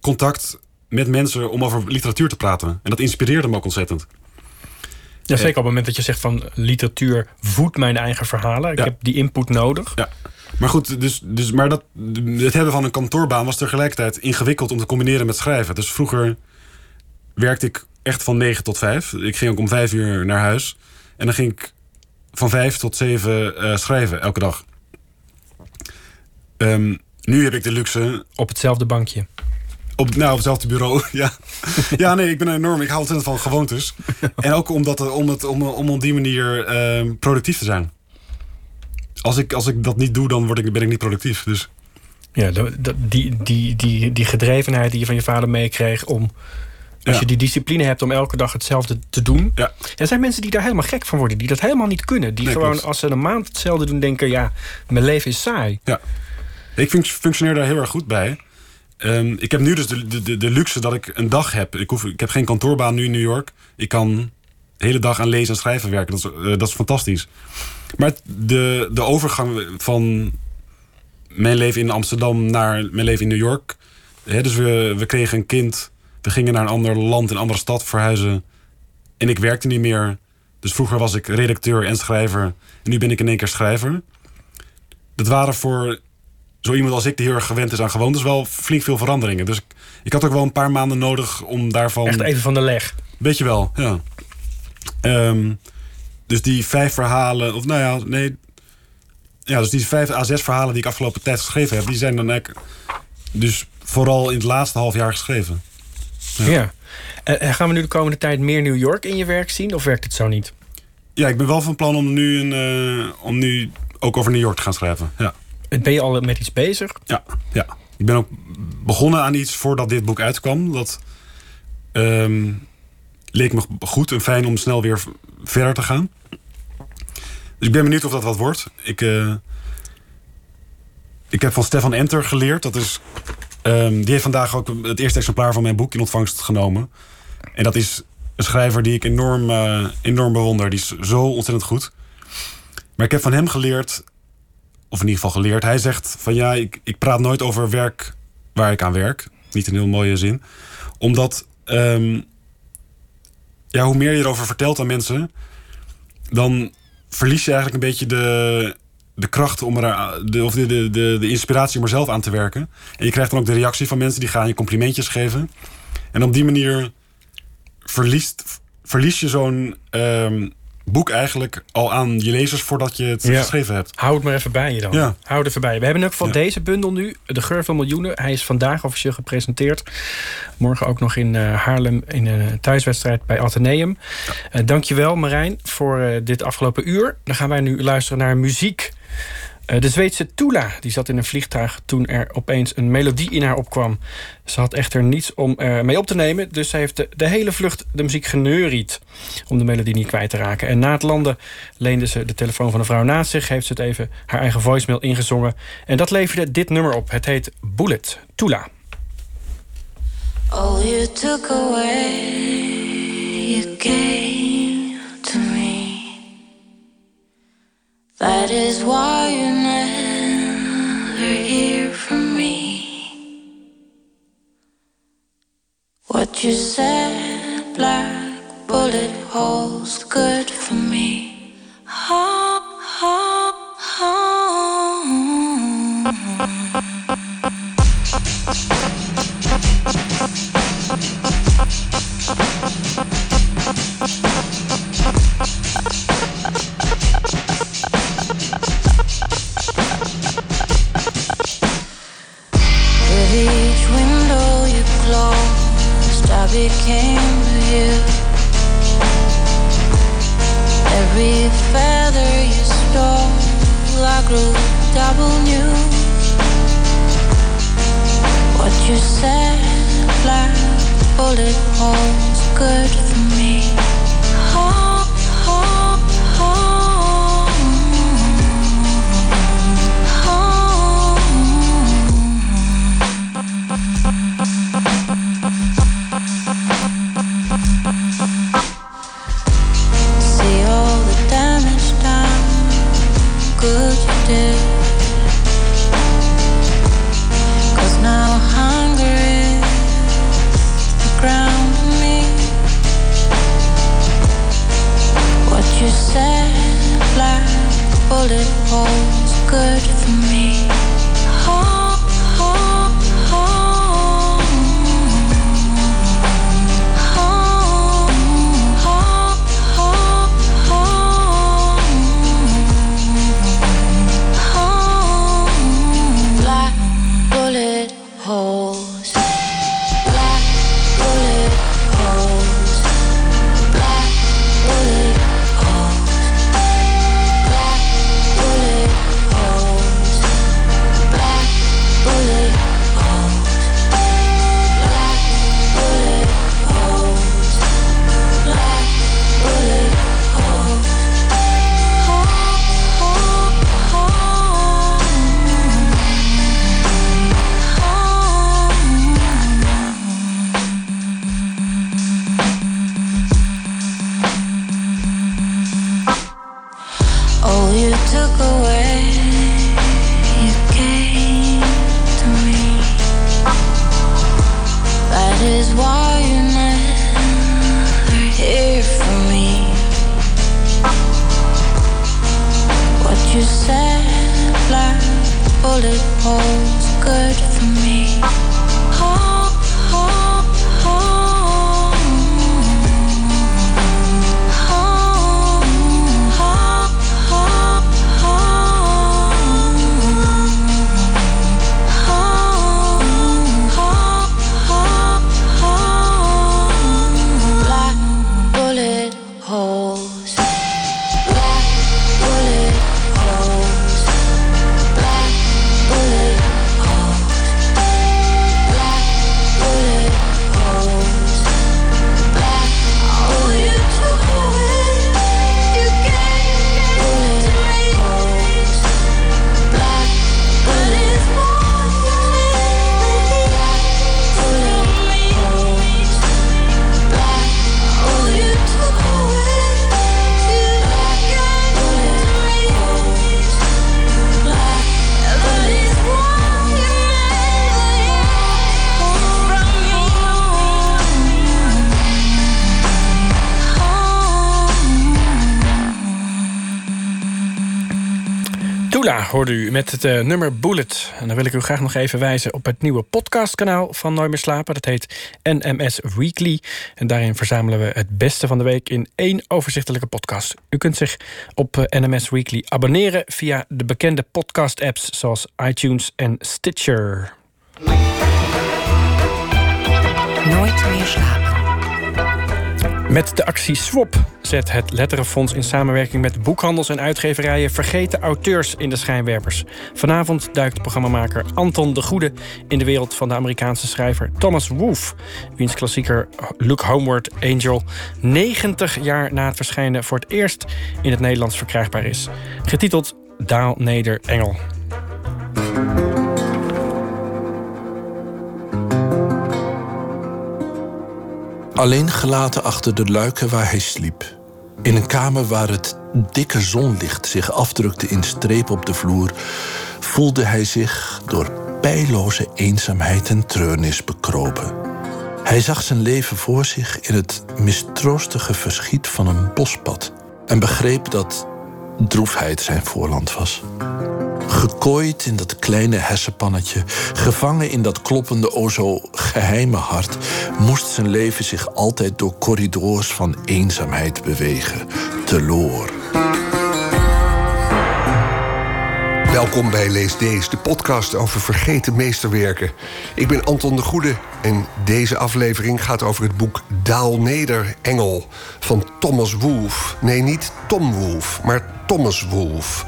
contact met mensen om over literatuur te praten. En dat inspireerde me ook ontzettend. Ja, zeker op het moment dat je zegt van literatuur voedt mijn eigen verhalen. Ik Ja. heb die input nodig. Ja. Maar goed, dus, dus, maar dat, het hebben van een kantoorbaan was tegelijkertijd ingewikkeld om te combineren met schrijven. Dus vroeger werkte ik echt van 9 tot 5. Ik ging ook om 5 uur naar huis. En dan ging ik van 5 tot 7 eh, schrijven elke dag. Ehm, nu heb ik de luxe. Op hetzelfde bankje. Op, nou, op hetzelfde bureau, ja. Ja, nee, ik ben enorm. Ik hou ontzettend van gewoontes. En ook omdat, het- om, het, om, om op die manier ehm, productief te zijn. Als ik, als ik dat niet doe, dan word ik, ben ik niet productief. Dus Ja, dat- die, die, die, die gedrevenheid die je van je vader meekreeg om. Als Ja. je die discipline hebt om elke dag hetzelfde te doen. ja, Er zijn mensen die daar helemaal gek van worden, die dat helemaal niet kunnen. Die Nee, gewoon klopt. als ze een maand hetzelfde doen, denken: ja, mijn leven is saai. ja. Ik func- functioneer daar heel erg goed bij. Ehm, ik heb nu dus de, de, de, luxe dat ik een dag heb. Ik, hoef, ik heb geen kantoorbaan nu in New York. Ik kan de hele dag aan lezen en schrijven werken. Dat is, eh, dat is fantastisch. Maar de, de overgang van mijn leven in Amsterdam naar mijn leven in New York. Hè, dus we, we kregen een kind. We gingen naar een ander land, een andere stad verhuizen. En ik werkte niet meer. Dus vroeger was ik redacteur en schrijver. En nu ben ik in één keer schrijver. Dat waren voor zo iemand als ik, die heel erg gewend is aan gewoontes, wel flink veel veranderingen. Dus ik, ik had ook wel een paar maanden nodig om daarvan. Echt even van de leg. Weet je wel, ja. Ehm, dus die vijf verhalen, of nou ja, nee. Ja, dus die vijf A6 verhalen die ik afgelopen tijd geschreven heb, die zijn dan eigenlijk. Dus vooral in het laatste half jaar geschreven. Ja. Eh, eh, gaan we nu de komende tijd meer New York in je werk zien? Of werkt het zo niet? Ja, ik ben wel van plan om nu, een, eh, om nu ook over New York te gaan schrijven. Ja. Ben je al met iets bezig? Ja, ja. Ik ben ook begonnen aan iets voordat dit boek uitkwam. Dat ehm, leek me goed en fijn om snel weer verder te gaan. Dus ik ben benieuwd of dat wat wordt. Ik, eh, ik heb van Stefan Enter geleerd. Dat is, ehm, die heeft vandaag ook het eerste exemplaar van mijn boek in ontvangst genomen. En dat is een schrijver die ik enorm, eh, enorm bewonder. Die is zo ontzettend goed. Maar ik heb van hem geleerd of in ieder geval geleerd. Hij zegt van ja, ik, ik praat nooit over werk waar ik aan werk. Niet een heel mooie zin. Omdat ehm, ja, hoe meer je erover vertelt aan mensen, dan verlies je eigenlijk een beetje de, de kracht om er, de, of de, de, de, de inspiratie om er zelf aan te werken. En je krijgt dan ook de reactie van mensen die gaan je complimentjes geven. En op die manier verliest, verlies je zo'n ehm, boek eigenlijk al aan je lezers voordat je het Ja. geschreven hebt. Hou het maar even bij je dan. Ja. Hou het even bij je. We hebben geval Ja. deze bundel nu. De Geur van Miljoenen. Hij is vandaag officieel gepresenteerd. Morgen ook nog in eh, Haarlem in een thuiswedstrijd bij Atheneum. Eh dankjewel Marijn voor eh, dit afgelopen uur. Dan gaan wij nu luisteren naar muziek. Eh, de Zweedse Tula die zat in een vliegtuig toen er opeens een melodie in haar opkwam. Ze had echter niets om er mee op te nemen, dus zij heeft de, de hele vlucht de muziek geneuried om de melodie niet kwijt te raken. En na het landen leende ze de telefoon van een vrouw naast zich, heeft ze het even haar eigen voicemail ingezongen. En dat leverde dit nummer op. Het heet Bullet Tula. All you took away, you gave That is why you never hear from me. What you said, black bullet holes, good for me. Ha, ha, became you. Every feather you stole, I grew double new. What you said, black bullet holes, good for me. Hoorde u met het eh, nummer Bullet. En dan wil ik u graag nog even wijzen op het nieuwe podcastkanaal van Nooit meer slapen. Dat heet NMS Weekly. En daarin verzamelen we het beste van de week in één overzichtelijke podcast. U kunt zich op eh, NMS Weekly abonneren via de bekende podcast-apps zoals iTunes en Stitcher. Nooit meer slapen. Met de actie Swap zet het Letterenfonds in samenwerking met boekhandels en uitgeverijen vergeten auteurs in de schijnwerpers. Vanavond duikt programmamaker Anton de Goede in de wereld van de Amerikaanse schrijver Thomas Wolfe, wiens klassieker Look Homeward Angel 90 jaar na het verschijnen voor het eerst in het Nederlands verkrijgbaar is. Getiteld Daal Neder Engel. Alleen gelaten achter de luiken waar hij sliep. In een kamer waar het dikke zonlicht zich afdrukte in strepen op de vloer, voelde hij zich door pijloze eenzaamheid en treurnis bekropen. Hij zag zijn leven voor zich in het mistroostige verschiet van een bospad en begreep dat droefheid zijn voorland was. Gekooid in dat kleine hersenpannetje, gevangen in dat kloppende, o zo geheime hart, moest zijn leven zich altijd door corridors van eenzaamheid bewegen. Teloor. Welkom bij Lees Deze, de podcast over vergeten meesterwerken. Ik ben Anton de Goede en deze aflevering gaat over het boek Daal Neder Engel van Thomas Wolfe. Nee, niet Tom Wolfe, maar Thomas Wolfe.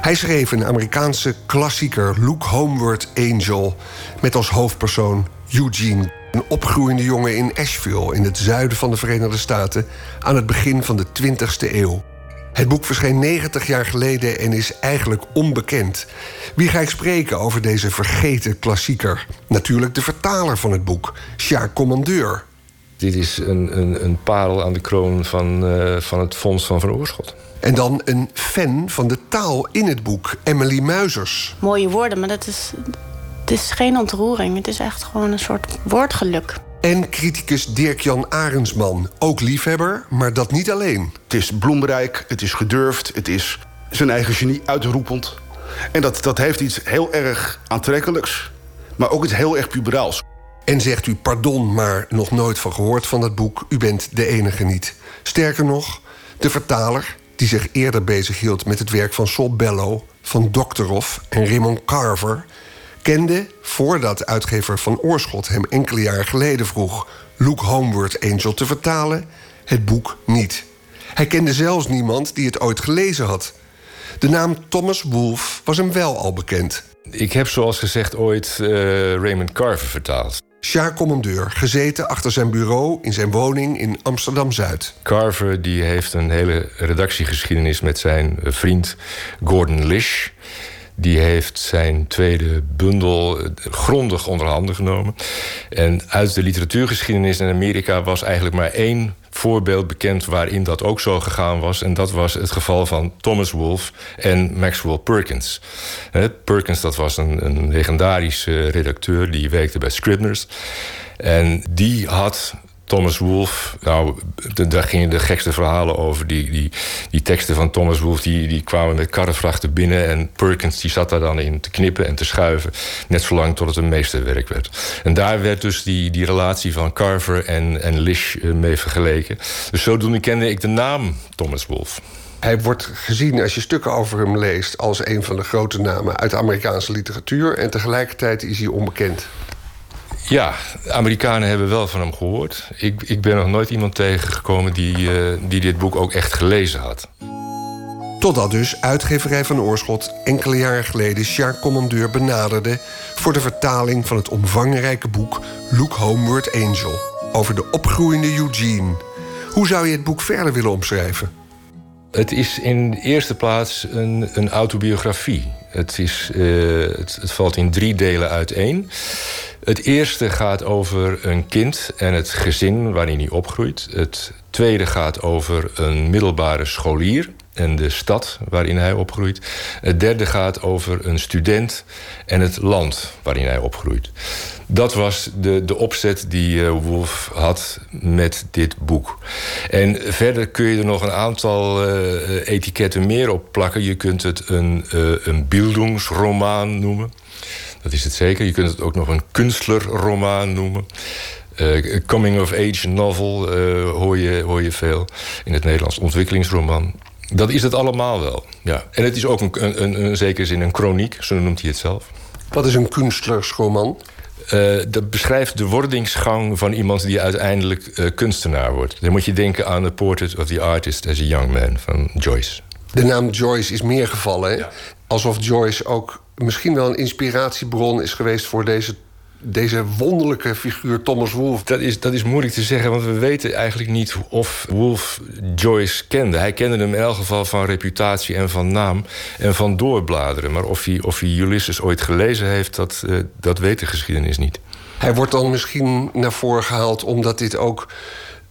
Hij schreef een Amerikaanse klassieker, Look Homeward Angel, met als hoofdpersoon Eugene, een opgroeiende jongen in Asheville in het zuiden van de Verenigde Staten aan het begin van de 20ste eeuw. Het boek verscheen 90 jaar geleden en is eigenlijk onbekend. Wie ga ik spreken over deze vergeten klassieker? Natuurlijk de vertaler van het boek, Sjaak Commandeur. Dit is een, een, een parel aan de kroon van, eh, van het Fonds van Van Oorschot. En dan een fan van de taal in het boek, Emily Muizers. mooie woorden, maar dat is, het is geen ontroering. Het is echt gewoon een soort woordgeluk. En criticus Dirk-Jan Arendsman, ook liefhebber, maar dat niet alleen. Het is bloemrijk, het is gedurfd, het is zijn eigen genie uitroepend. En dat, dat heeft iets heel erg aantrekkelijks, maar ook iets heel erg puberaals. En zegt u pardon, maar nog nooit van gehoord van het boek. U bent de enige niet. Sterker nog, de vertaler, die zich eerder bezighield met het werk van Sol Bello, van Dokterov en Raymond Carver, kende, voordat uitgever van Oorschot hem enkele jaren geleden vroeg Look Homeward Angel te vertalen, het boek niet. Hij kende zelfs niemand die het ooit gelezen had. De naam Thomas Wolfe was hem wel al bekend. Ik heb zoals gezegd ooit eh, Raymond Carver vertaald. Sjaak Commandeur, gezeten achter zijn bureau in zijn woning in Amsterdam-Zuid. Carver die heeft een hele redactiegeschiedenis met zijn vriend Gordon Lish. Die heeft zijn tweede bundel eh, grondig onder handen genomen. En uit de literatuurgeschiedenis in Amerika was eigenlijk maar één voorbeeld bekend waarin dat ook zo gegaan was. En dat was het geval van Thomas Wolfe en Maxwell Perkins. Perkins, dat was een, een legendarische redacteur die werkte bij Scribners. En die had Thomas Wolfe, nou, daar gingen de gekste verhalen over. Die, die, die teksten van Thomas Wolfe die, die kwamen met karrevrachten binnen. En Perkins die zat daar dan in te knippen en te schuiven. Net zolang tot het een meesterwerk werd. En daar werd dus die, die relatie van Carver en, en Lish eh, mee vergeleken. Dus zodoende kende ik de naam Thomas Wolfe. Hij wordt gezien, als je stukken over hem leest... als een van de grote namen uit de Amerikaanse literatuur... en tegelijkertijd is hij onbekend. Ja, de Amerikanen hebben wel van hem gehoord. Ik, ik ben nog nooit iemand tegengekomen die, eh, die dit boek ook echt gelezen had. Totdat dus uitgeverij van Oorschot enkele jaren geleden Sjaak Commandeur benaderde voor de vertaling van het omvangrijke boek Look Homeward Angel over de opgroeiende Eugene. Hoe zou je het boek verder willen omschrijven? Het is in de eerste plaats een, een autobiografie. Het, is, eh, het, het valt in drie delen uiteen. Het eerste gaat over een kind en het gezin waarin hij opgroeit. Het tweede gaat over een middelbare scholier en de stad waarin hij opgroeit. Het derde gaat over een student en het land waarin hij opgroeit. Dat was de, de opzet die eh, Wolf had met dit boek. En verder kun je er nog een aantal eh, etiketten meer op plakken. Je kunt het een, eh, een beeldungsroman noemen. Dat is het zeker. Je kunt het ook nog een kunstlerroman noemen. Eh, coming-of-age novel eh, hoor, je, hoor je veel. In het Nederlands ontwikkelingsroman. Dat is het allemaal wel. Ja. En het is ook een, een, een, in zekere zin een chroniek, zo noemt hij het zelf. Wat is een kunstlersroman? Eh, dat beschrijft de wordingsgang van iemand die uiteindelijk kunstenaar wordt. Dan moet je denken aan The Portrait of the Artist as a Young Man van Joyce. De naam Joyce is meer gevallen. Alsof Joyce ook misschien wel een inspiratiebron is geweest voor deze, deze wonderlijke figuur Thomas Wolfe. Dat is, dat is moeilijk te zeggen, want we weten eigenlijk niet of Wolfe Joyce kende. Hij kende hem in elk geval van reputatie en van naam en van doorbladeren. Maar of hij, of hij Ulysses ooit gelezen heeft, dat, eh, dat weet de geschiedenis niet. Hij wordt dan misschien naar voren gehaald omdat dit ook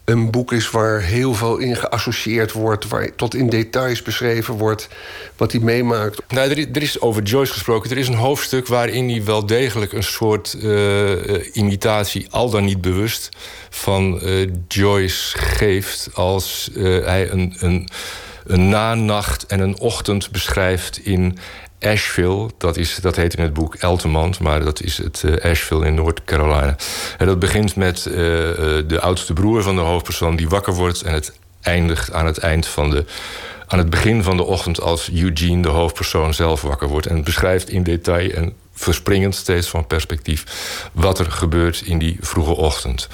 een boek is waar heel veel in geassocieerd wordt, waar tot in details beschreven wordt wat hij meemaakt. Nou, er, is, er is over Joyce gesproken. Er is een hoofdstuk waarin hij wel degelijk een soort eh, eh, imitatie, al dan niet bewust, van eh, Joyce geeft als hij een, een, een nanacht en een ochtend beschrijft in Asheville. Dat, is, dat heet in het boek Eltemand, maar dat is het eh, Asheville in North Carolina. En dat begint met eh, eh, de oudste broer van de hoofdpersoon die wakker wordt en het eindigt aan het eind van de aan het begin van de ochtend als Eugene, de hoofdpersoon, zelf wakker wordt. En beschrijft in detail en verspringend steeds van perspectief wat er gebeurt in die vroege ochtend.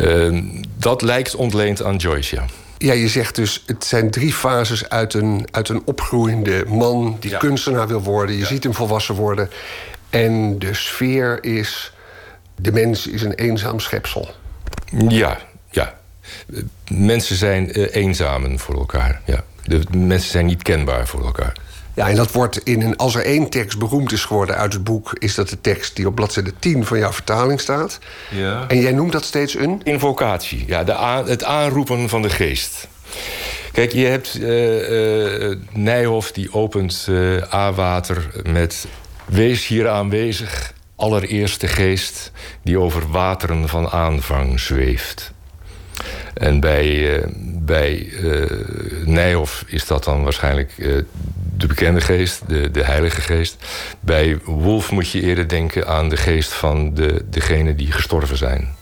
Uh, dat lijkt ontleend aan Joyce, ja. Ja, je zegt dus, het zijn drie fases uit een, uit een opgroeiende man die Ja. kunstenaar wil worden. Je ziet hem volwassen worden. En de sfeer is, de mens is een eenzaam schepsel. Ja, ja. Mensen zijn eh, eenzamen voor elkaar. Ja. De mensen zijn niet kenbaar voor elkaar. Ja, en dat wordt in een. Als er één tekst beroemd is geworden uit het boek, is dat de tekst die op bladzijde 10 van jouw vertaling staat. Ja. En jij noemt dat steeds een? Invocatie, ja, de het aanroepen van de geest. Kijk, je hebt eh, eh, Nijhoff die opent eh A-water met... Wees hier aanwezig, allereerste geest... die over wateren van aanvang zweeft. En bij, eh, bij eh, Nijhoff is dat dan waarschijnlijk eh, de bekende geest, de, de heilige geest. Bij Wolf moet je eerder denken aan de geest van de, degenen die gestorven zijn.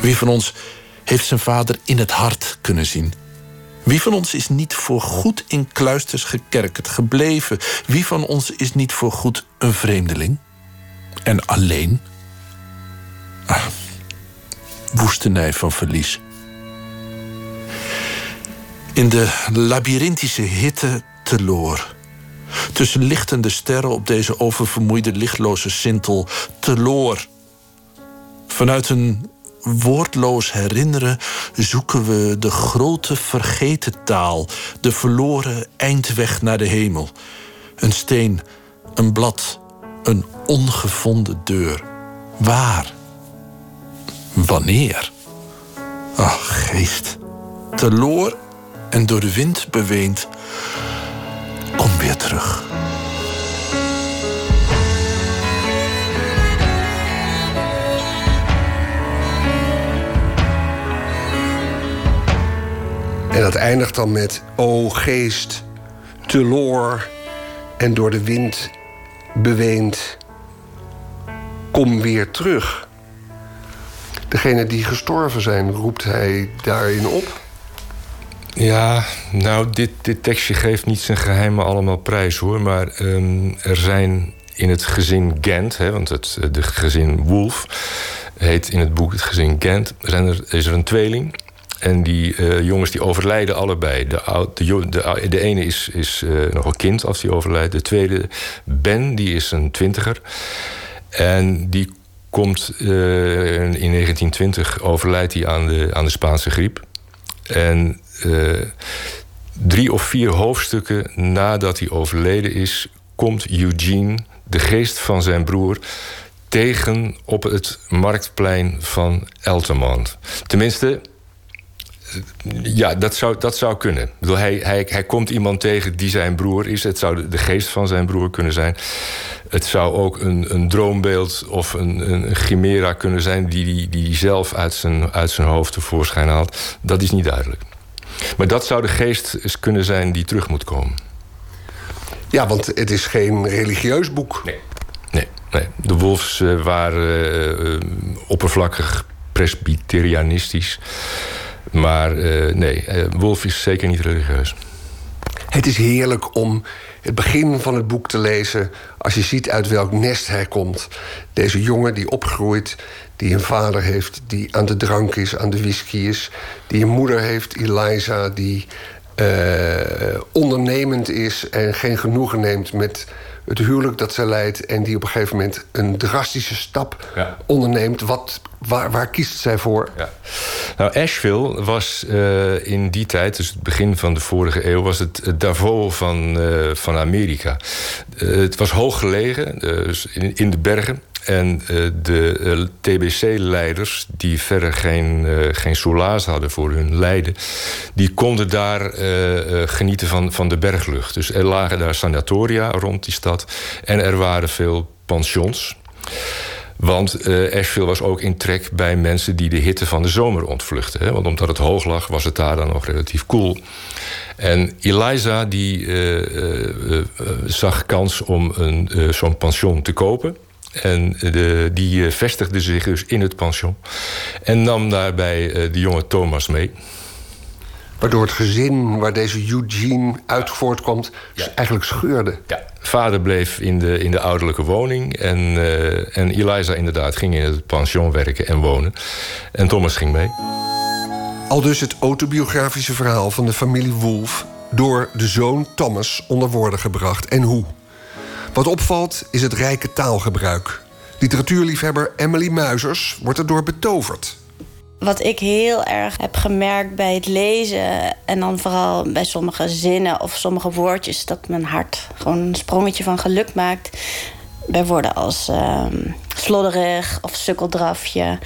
Wie van ons heeft zijn vader in het hart kunnen zien? Wie van ons is niet voor goed in kluisters gekerkerd gebleven? Wie van ons is niet voor goed een vreemdeling? En alleen? Ah, woestenij van verlies. In de labyrinthische hitte teloor. Tussen lichtende sterren op deze oververmoeide lichtloze sintel teloor. Vanuit een woordloos herinneren zoeken we de grote vergeten taal, de verloren eindweg naar de hemel. Een steen, een blad, Een ongevonden deur. Waar? Wanneer? Ach, geest. Teloor en door de wind beweend. Kom weer terug. En dat eindigt dan met O geest, teloor en door de wind beweend. Kom weer terug. Degene die gestorven zijn, roept hij daarin op. Ja, nou, dit, dit tekstje geeft niet zijn geheimen allemaal prijs hoor. Maar ehm, er zijn in het gezin Gent, hè, want het de gezin Wolf heet in het boek het gezin Gent, zijn er, is er een tweeling. En die eh, jongens die overlijden allebei. De, de, de ene is, is eh, nog een kind als die overlijdt. De tweede, Ben, die is een twintiger. En die komt eh, in 1920 overlijdt hij aan de, aan de Spaanse griep. En eh, drie of vier hoofdstukken nadat hij overleden is, komt Eugene, de geest van zijn broer, tegen op het marktplein van Altamont. Tenminste, ja, dat zou, dat zou kunnen. Ik bedoel, hij, hij, hij komt iemand tegen die zijn broer is. Het zou de, geest van zijn broer kunnen zijn. Het zou ook een, een droombeeld of een, een, chimera kunnen zijn... die hij die, die zelf uit zijn, uit zijn hoofd tevoorschijn haalt. Dat is niet duidelijk. Maar dat zou de geest eens kunnen zijn die terug moet komen. Ja, want het is geen religieus boek. Nee. Nee, nee. de Wolfs eh, waren eh, oppervlakkig presbyterianistisch. Maar eh, nee, eh, Wolf is zeker niet religieus. Het is heerlijk om het begin van het boek te lezen... als je ziet uit welk nest hij komt. Deze jongen die opgroeit, die een vader heeft... die aan de drank is, aan de whisky is... die een moeder heeft, Eliza, die eh, ondernemend is... en geen genoegen neemt met het huwelijk dat zij leidt... en die op een gegeven moment een drastische stap Ja. onderneemt. Wat, waar, waar kiest zij voor? Ja. Nou, Asheville was eh, in die tijd, dus het begin van de vorige eeuw, was het, het Davos van, eh, van Amerika. Eh, het was hoog gelegen, dus in, in de bergen. En eh, de eh, TBC-leiders, die verder geen, eh, geen soelaas hadden voor hun lijden, die konden daar genieten van, van de berglucht. Dus er lagen daar sanatoria rond die stad en er waren veel pensions. Want eh Asheville was ook in trek bij mensen die de hitte van de zomer ontvluchten. Hè? Want omdat het hoog lag, was het daar dan nog relatief koel. En Eliza die zag kans om een, zo'n pension te kopen. En de, die eh, vestigde zich dus in het pension. En nam daarbij eh, de jonge Thomas mee. Waardoor het gezin waar deze Eugene uit voortkomt... eigenlijk scheurde. Ja. Vader bleef in de, in de ouderlijke woning. En, eh, en Eliza inderdaad ging in het pension werken en wonen. En Thomas ging mee. Al dus het autobiografische verhaal van de familie Wolf... door de zoon Thomas onder woorden gebracht. En hoe? Wat opvalt is het rijke taalgebruik. Literatuurliefhebber Emily Muizers wordt erdoor betoverd. Wat ik heel erg heb gemerkt bij het lezen... en dan vooral bij sommige zinnen of sommige woordjes... dat mijn hart gewoon een sprongetje van geluk maakt. Bij woorden als ehm slodderig of sukkeldrafje.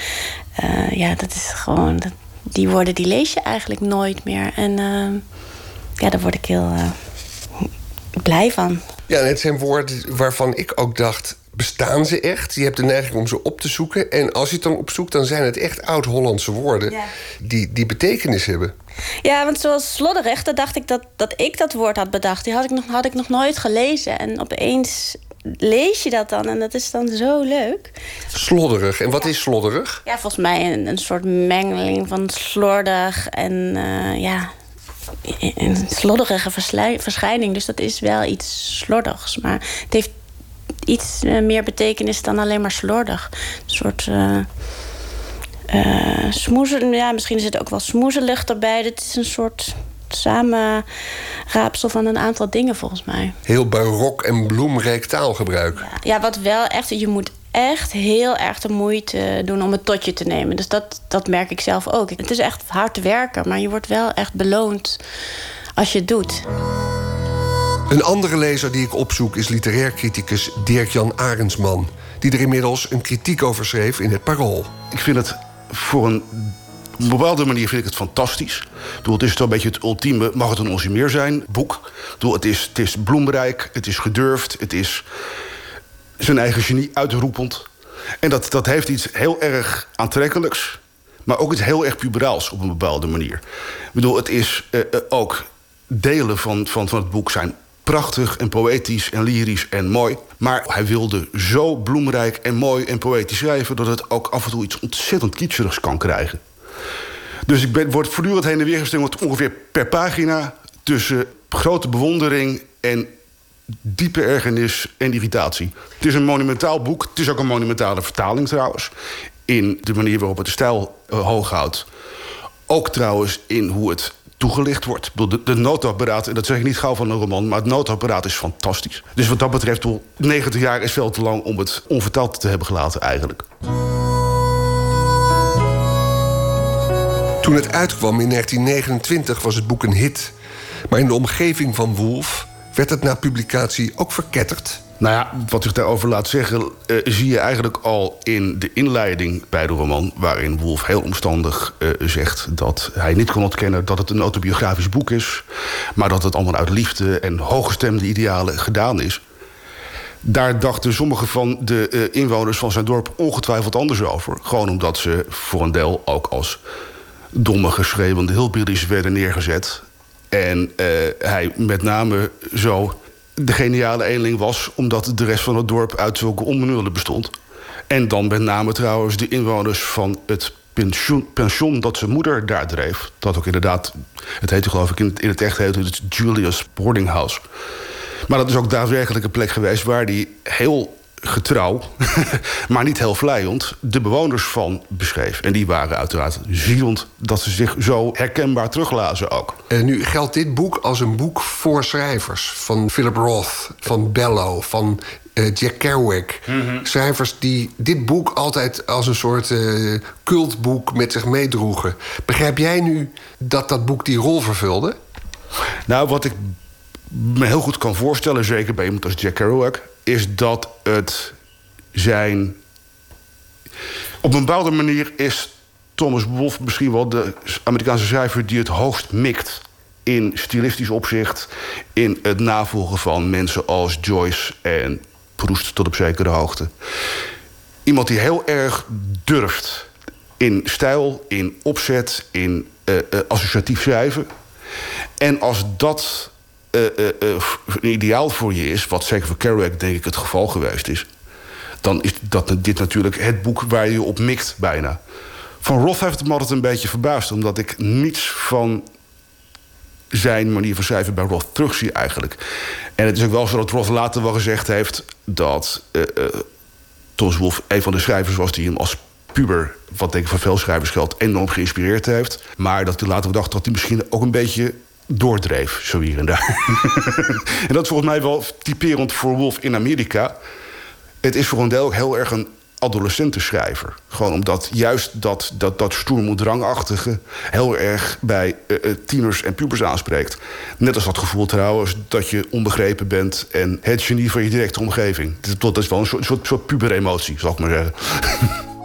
Eh, ja, dat is gewoon... Dat, die woorden die lees je eigenlijk nooit meer. En ehm, ja, daar word ik heel eh, blij van. Ja, het zijn woorden waarvan ik ook dacht... bestaan ze echt? Je hebt de neiging om ze op te zoeken. En als je het dan opzoekt, dan zijn het echt oud-Hollandse woorden... Ja. Die, die betekenis hebben. Ja, want zoals slodderig, dan dacht ik dat, dat ik dat woord had bedacht. Die had ik, nog, had ik nog nooit gelezen. En opeens lees je dat dan en dat is dan zo leuk. Slodderig. En wat is slodderig? Ja, volgens mij een, een soort mengeling van slordig en eh, ja, een slodderige verschijning. Dus dat is wel iets slordigs. Maar het heeft iets eh, meer betekenis dan alleen maar slordig. Een soort... smoezen, ja, misschien zit er ook wel smoezelig erbij. Het is een soort samenraapsel van een aantal dingen volgens mij. Heel barok en bloemrijk taalgebruik. Ja, wat wel echt, je moet echt heel erg de moeite doen om het tot je te nemen. Dus dat, dat merk ik zelf ook. Het is echt hard werken, maar je wordt wel echt beloond als je het doet. Een andere lezer die ik opzoek is literair criticus Dirk-Jan Arendsman... die er inmiddels een kritiek over schreef in het Parool. Ik vind het voor een op een bepaalde manier vind ik het fantastisch. Doe, het is toch een beetje het ultieme, mag het een onze meer zijn, boek. Doe, het, is, het is bloemrijk, het is gedurfd, het is zijn eigen genie uitroepend. En dat, dat heeft iets heel erg aantrekkelijks, maar ook iets heel erg puberaals op een bepaalde manier. Ik bedoel, het is uh, uh, ook delen van, van, van het boek zijn prachtig en poëtisch en lyrisch en mooi. Maar hij wilde zo bloemrijk en mooi en poëtisch schrijven... dat het ook af en toe iets ontzettend kitscherigs kan krijgen. Dus ik ben, word voortdurend heen en weer gestemd ongeveer per pagina... tussen grote bewondering en diepe ergernis en irritatie. Het is een monumentaal boek. Het is ook een monumentale vertaling trouwens. In de manier waarop het de stijl uh, hoog houdt. Ook trouwens in hoe het toegelicht wordt. De, de noodapparaat, en dat zeg ik niet gauw van een roman... maar het noodapparaat is fantastisch. Dus wat dat betreft, 90 jaar is veel te lang... om het onvertaald te hebben gelaten eigenlijk. Toen het uitkwam in 1929 was het boek een hit. Maar in de omgeving van Wolf werd het na publicatie ook verketterd. Nou ja, wat zich daarover laat zeggen, uh, zie je eigenlijk al in de inleiding bij de roman, waarin Wolf heel omstandig uh, zegt dat hij niet kon ontkennen dat het een autobiografisch boek is, maar dat het allemaal uit liefde en hooggestemde idealen gedaan is. Daar dachten sommige van de uh, inwoners van zijn dorp ongetwijfeld anders over. Gewoon omdat ze voor een deel ook als domme, geschreeuwende hulpbillies werden neergezet. En hij met name zo de geniale eenling was... omdat de rest van het dorp uit zulke onbenullen bestond. En dan met name trouwens de inwoners van het pension, pension dat zijn moeder daar dreef. Dat ook inderdaad, het heette geloof ik in het, in het echt heette het Julius Boarding House. Maar dat is ook daadwerkelijk een plek geweest waar hij heel getrouw, maar niet heel vlijend, de bewoners van beschreef. En die waren uiteraard zielend dat ze zich zo herkenbaar teruglazen ook. En nu geldt dit boek als een boek voor schrijvers. Van Philip Roth, van Bellow, van uh, Jack Kerouac. Mm -hmm. Schrijvers die dit boek altijd als een soort uh, cultboek met zich meedroegen. Begrijp jij nu dat dat boek die rol vervulde? Nou, wat ik me heel goed kan voorstellen, zeker bij iemand als Jack Kerouac, is dat het zijn. Op een bepaalde manier is Thomas Wolfe misschien wel de Amerikaanse schrijver die het hoogst mikt in stilistisch opzicht, in het navolgen van mensen als Joyce en Proust tot op zekere hoogte. Iemand die heel erg durft in stijl, in opzet, in uh, uh, associatief schrijven. En als dat ideaal voor je is, wat zeker voor Kerouac denk ik het geval geweest is, dan is dat, dit natuurlijk het boek waar je op mikt bijna. Van Roth heeft het me altijd een beetje verbaasd, omdat ik niets van zijn manier van schrijven bij Roth terugzie eigenlijk. En het is ook wel zo dat Roth later wel gezegd heeft dat uh, Thomas een van de schrijvers was die hem als puber, wat denk ik van veel schrijvers geldt, enorm geïnspireerd heeft. Maar dat hij later dacht dat hij misschien ook een beetje doordreef, zo hier en daar. en dat is volgens mij wel typerend voor Wolf in Amerika. Het is voor een deel ook heel erg een adolescentenschrijver. Gewoon omdat juist dat, dat, dat stoermoedrangachtige... heel erg bij uh, tieners en pubers aanspreekt. Net als dat gevoel trouwens dat je onbegrepen bent... en het genie van je directe omgeving. Dat is wel een soort, soort, soort puberemotie, zal ik maar zeggen.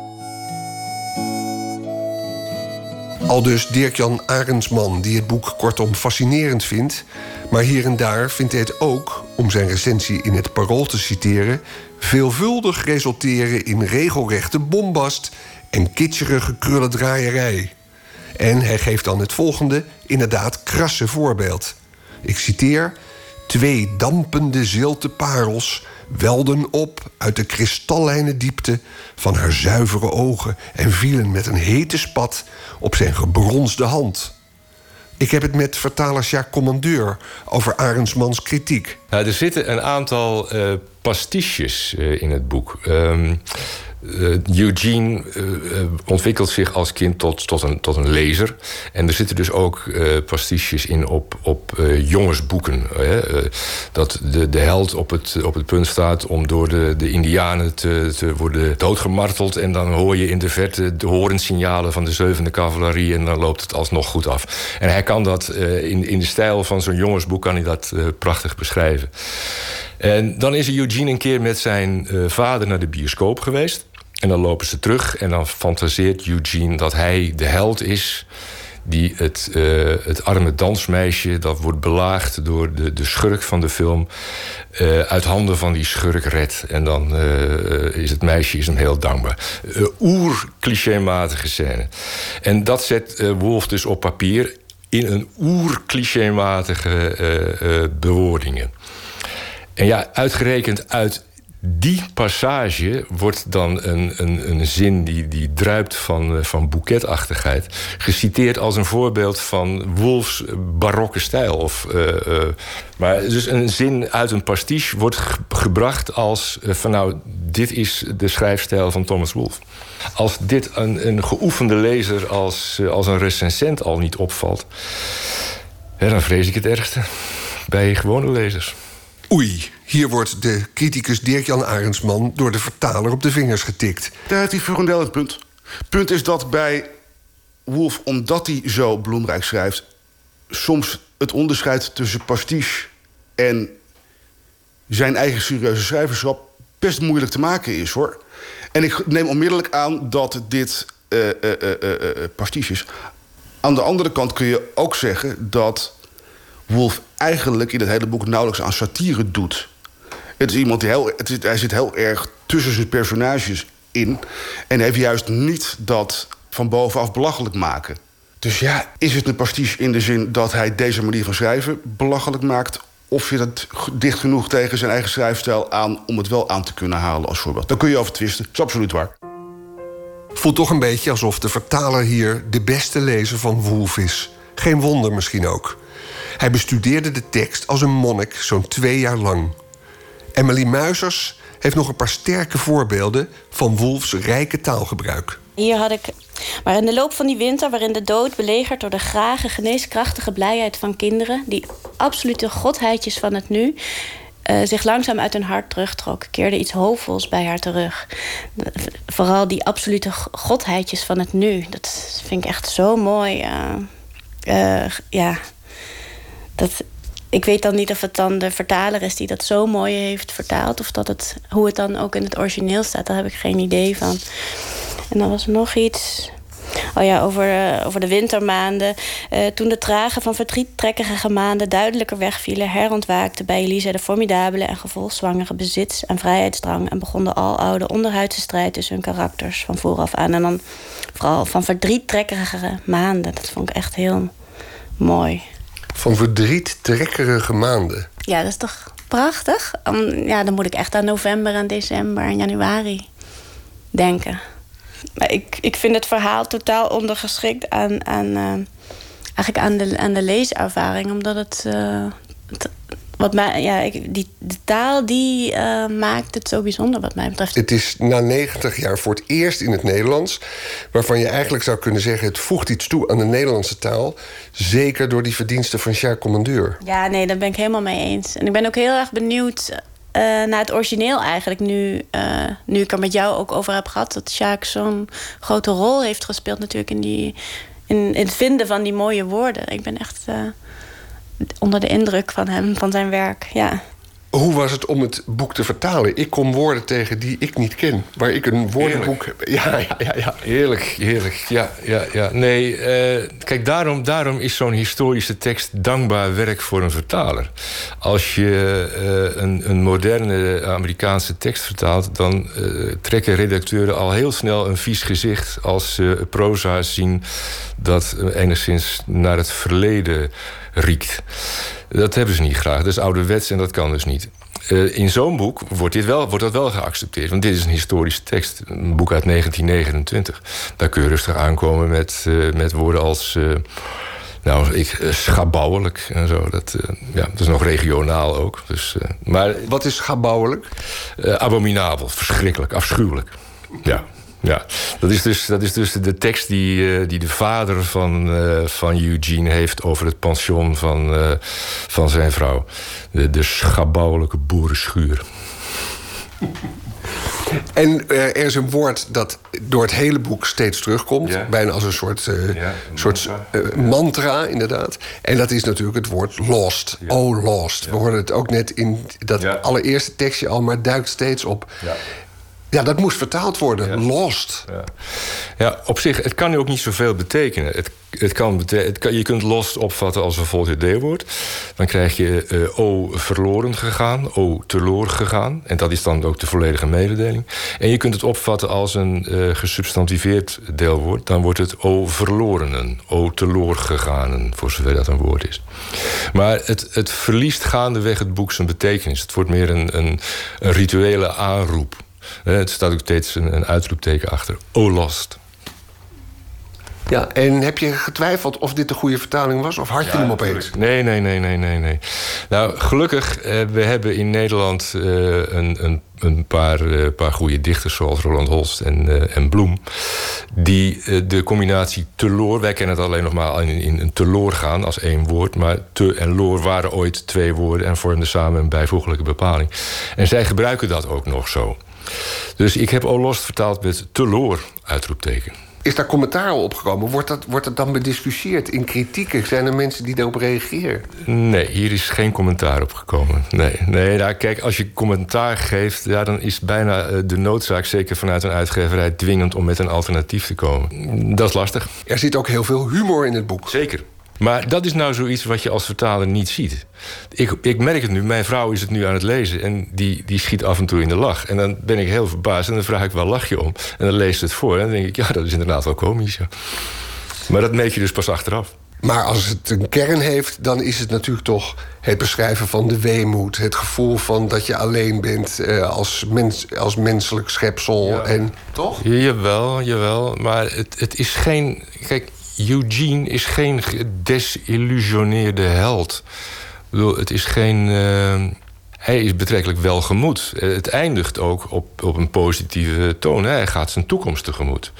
Al dus Dirk-Jan Arendsman, die het boek kortom fascinerend vindt. Maar hier en daar vindt hij het ook, om zijn recensie in het Parool te citeren... veelvuldig resulteren in regelrechte bombast en kitscherige krullendraaierij. En hij geeft dan het volgende, inderdaad krasse voorbeeld. Ik citeer... Twee dampende zilte parels welden op uit de kristallijne diepte van haar zuivere ogen en vielen met een hete spat op zijn gebronsde hand. Ik heb het met vertaler Jacques Commandeur over Arendsmans kritiek. Er zitten een aantal uh, pastiches uh, in het boek. Um, uh, Eugene uh, ontwikkelt zich als kind tot, tot, een, tot een lezer. En er zitten dus ook uh, pastiches in op, op jongensboeken. dat de, de held op het, op het punt staat om door de, de Indianen te, te worden doodgemarteld. En dan hoor je in de verte de horensignalen van de zevende cavalerie. En dan loopt het alsnog goed af. En hij kan dat in, in de stijl van zo'n jongensboek kan hij dat prachtig beschrijven. En dan is Eugene een keer met zijn vader naar de bioscoop geweest. En dan lopen ze terug en dan fantaseert Eugene dat hij de held is die het, uh, het arme dansmeisje dat wordt belaagd door de, de schurk van de film uh, uit handen van die schurk redt. En dan uh, is het meisje is hem heel dankbaar. Oer-clichématige scène. En dat zet Wolf dus op papier in een oer-clichématige bewoordingen. En ja, uitgerekend uit die passage wordt dan een, een, een zin die, die druipt van, eh, van boeketachtigheid. Geciteerd als een voorbeeld van Wolfs barokke stijl. Of, uh, maar dus een zin uit een pastiche wordt gebracht als van nou, dit is de schrijfstijl van Thomas Wolfe. Als dit een, een geoefende lezer als, als een recensent al niet opvalt, dan vrees ik het ergste bij gewone lezers. Oei, hier wordt de criticus Dirk-Jan Arendsman... door de vertaler op de vingers getikt. Daar heeft hij Furendel het punt. Punt is dat bij Wolf, omdat hij zo bloemrijk schrijft... soms het onderscheid tussen pastiche en zijn eigen serieuze schrijverschap... best moeilijk te maken is, hoor. En ik neem onmiddellijk aan dat dit uh, is. Aan de andere kant kun je ook zeggen dat Wolf eigenlijk in het hele boek nauwelijks aan satire doet. Het is iemand die heel, het is, hij zit heel erg tussen zijn personages in. En heeft juist niet dat van bovenaf belachelijk maken. Dus ja, is het een pastiche in de zin dat hij deze manier van schrijven belachelijk maakt? Of je het dicht genoeg tegen zijn eigen schrijfstijl aan om het wel aan te kunnen halen als voorbeeld? Daar kun je over twisten. Dat is absoluut waar. Voelt toch een beetje alsof de vertaler hier de beste lezer van Wolf is. Geen wonder misschien ook. Hij bestudeerde de tekst als een monnik zo'n twee jaar lang. Emily Muisers heeft nog een paar sterke voorbeelden van Wolfs rijke taalgebruik. Hier had ik. Maar in de loop van die winter, waarin de dood belegerd door de grage, geneeskrachtige blijheid van kinderen, die absolute godheidjes van het nu, uh, zich langzaam uit hun hart terugtrok, keerde iets hoopvols bij haar terug. Vooral die absolute godheidjes van het nu. Dat vind ik echt zo mooi. Uh, uh, ja, dat, ik weet dan niet of het dan de vertaler is die dat zo mooi heeft vertaald. Of dat het, hoe het dan ook in het origineel staat. Daar heb ik geen idee van. En dan was er nog iets. Oh ja, over, uh, over de wintermaanden. Uh, toen de trage van verdriettrekkige maanden duidelijker wegvielen, herontwaakte bij Elisa de formidabele en gevolgzwangere bezits- en vrijheidsdrang. En begon de aloude onderhuidse strijd tussen hun karakters van vooraf aan. En dan vooral van verdriettrekkige maanden. Dat vond ik echt heel mooi van verdriet trekkerige maanden. Ja, dat is toch prachtig? ja, dan moet ik echt aan november en december en januari denken. Maar ik, ik vind het verhaal totaal ondergeschikt aan, aan, uh, eigenlijk aan, de, aan de leeservaring. Omdat het, het wat mij, ja, ik, die, de taal die uh, maakt het zo bijzonder wat mij betreft. Het is na 90 jaar voor het eerst in het Nederlands... waarvan je eigenlijk zou kunnen zeggen... het voegt iets toe aan de Nederlandse taal. Zeker door die verdiensten van Jacques Commandeur. Ja, nee, daar ben ik helemaal mee eens. En ik ben ook heel erg benieuwd... Uh, naar het origineel eigenlijk, nu, uh, nu ik er met jou ook over heb gehad... dat Jacques zo'n grote rol heeft gespeeld natuurlijk in, die, in, in het vinden van die mooie woorden. Ik ben echt onder de indruk van hem, van zijn werk. Ja. Hoe was het om het boek te vertalen? Ik kom woorden tegen die ik niet ken. Waar ik een woordenboek heb. Ja, ja, ja, ja. Heerlijk, heerlijk. Ja, ja, ja. Nee, uh, kijk, daarom, daarom is zo'n historische tekst dankbaar werk voor een vertaler. Als je uh, een, een moderne Amerikaanse tekst vertaalt... dan uh, trekken redacteuren al heel snel een vies gezicht... als ze proza zien dat enigszins naar het verleden riekt. Dat hebben ze niet graag. Dat is ouderwets en dat kan dus niet. Uh, in zo'n boek wordt, dit wel, wordt dat wel geaccepteerd. Want dit is een historische tekst. Een boek uit 1929. Daar kun je rustig aankomen met, uh, met woorden als... Uh, Nou, ik, eh, schabouwelijk en zo. Dat, eh, ja, dat is nog regionaal ook. Dus, eh, maar, Wat is schabouwelijk? eh, abominabel, verschrikkelijk, afschuwelijk. Ja. Ja, dat is dus, dat is dus de tekst die, eh, die de vader van, eh, van Eugene heeft over het pension van, eh, van zijn vrouw. De, de schabouwelijke boerenschuur. En er is een woord dat door het hele boek steeds terugkomt. Bijna als een soort, soort mantra, inderdaad. En dat is natuurlijk het woord lost. Oh, lost. We hoorden het ook net in dat allereerste tekstje al, maar het duikt steeds op. Ja, dat moest vertaald worden. Lost. Ja. ja, op zich, het kan ook niet zoveel betekenen. Het, het kan het kan, je kunt lost opvatten als een volgend D-woord. Dan krijg je eh, O verloren gegaan, O teloor gegaan. En dat is dan ook de volledige mededeling. En je kunt het opvatten als een eh, gesubstantiveerd deelwoord. Dan wordt het O verlorenen, O teloor geganen, voor zover dat een woord is. Maar het, het verliest gaandeweg het boek zijn betekenis. Het wordt meer een, een, een rituele aanroep. Eh, Het staat ook steeds een, een uitroepteken achter. O lost. Ja, en heb je getwijfeld of dit de goede vertaling was? Of had je hem opeens? Nee, nee, nee, nee, nee, nee. Nou, gelukkig, eh, we hebben in Nederland eh, een, een, een paar, eh, paar goede dichters... zoals Roland Holst en, en Bloem... die de combinatie teloor... wij kennen het alleen nog maar in, in een teloor gaan als één woord... maar te en loor waren ooit twee woorden... en vormden samen een bijvoeglijke bepaling. En zij gebruiken dat ook nog zo. Dus ik heb O Lost vertaald met teloor, uitroepteken. Is daar commentaar op gekomen? Wordt dat, wordt dat dan bediscussieerd in kritieken? Zijn er mensen die daarop reageren? Nee, hier is geen commentaar op gekomen. Nee, nee nou, kijk, als je commentaar geeft, ja, dan is bijna eh, de noodzaak, zeker vanuit een uitgeverij, dwingend om met een alternatief te komen. Dat is lastig. Er zit ook heel veel humor in het boek. Zeker. Maar dat is nou zoiets wat je als vertaler niet ziet. Ik, ik merk het nu, mijn vrouw is het nu aan het lezen en die, die schiet af en toe in de lach. En dan ben ik heel verbaasd en dan vraag ik wel lach je om. En dan leest ze het voor en dan denk ik, ja, dat is inderdaad wel komisch. ja. Maar dat meet je dus pas achteraf. Maar als het een kern heeft, dan is het natuurlijk toch het beschrijven van de weemoed. Het gevoel van dat je alleen bent eh, als, mens, als menselijk schepsel. En, toch? Jawel, jawel. Maar het, het is geen. Kijk, Eugene is geen gedesillusioneerde held. Het is geen. eh, hij is betrekkelijk welgemoed. Het eindigt ook op, op een positieve toon. Hij gaat zijn toekomst tegemoet.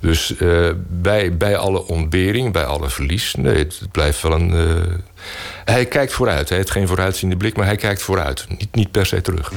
Dus eh, bij, bij alle ontbering, bij alle verlies, nee, het, het blijft wel een. eh, hij kijkt vooruit. Hij heeft geen vooruitziende blik, maar hij kijkt vooruit. Niet, niet per se terug.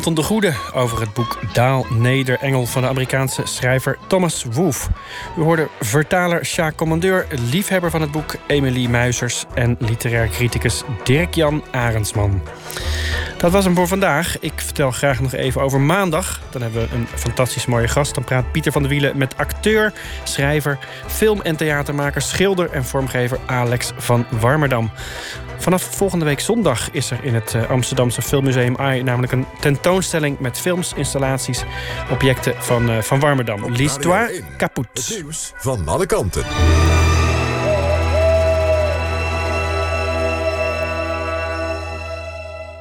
Anton de Goede over het boek Daal Neder Engel van de Amerikaanse schrijver Thomas Wolfe. U hoorde vertaler Sjaak Commandeur, liefhebber van het boek Emilie Muisers en literair criticus Dirk-Jan Arendsman. Dat was hem voor vandaag. Ik vertel graag nog even over maandag. Dan hebben we een fantastisch mooie gast. Dan praat Pieter van der Wielen met acteur, schrijver, film- en theatermaker, schilder en vormgever Alex van Warmerdam. Vanaf volgende week zondag is er in het eh, Amsterdamse Filmmuseum AI namelijk een tentoonstelling met films, installaties, objecten van, uh, van Warmerdam. L'Histoire caput. Het nieuws van alle kanten.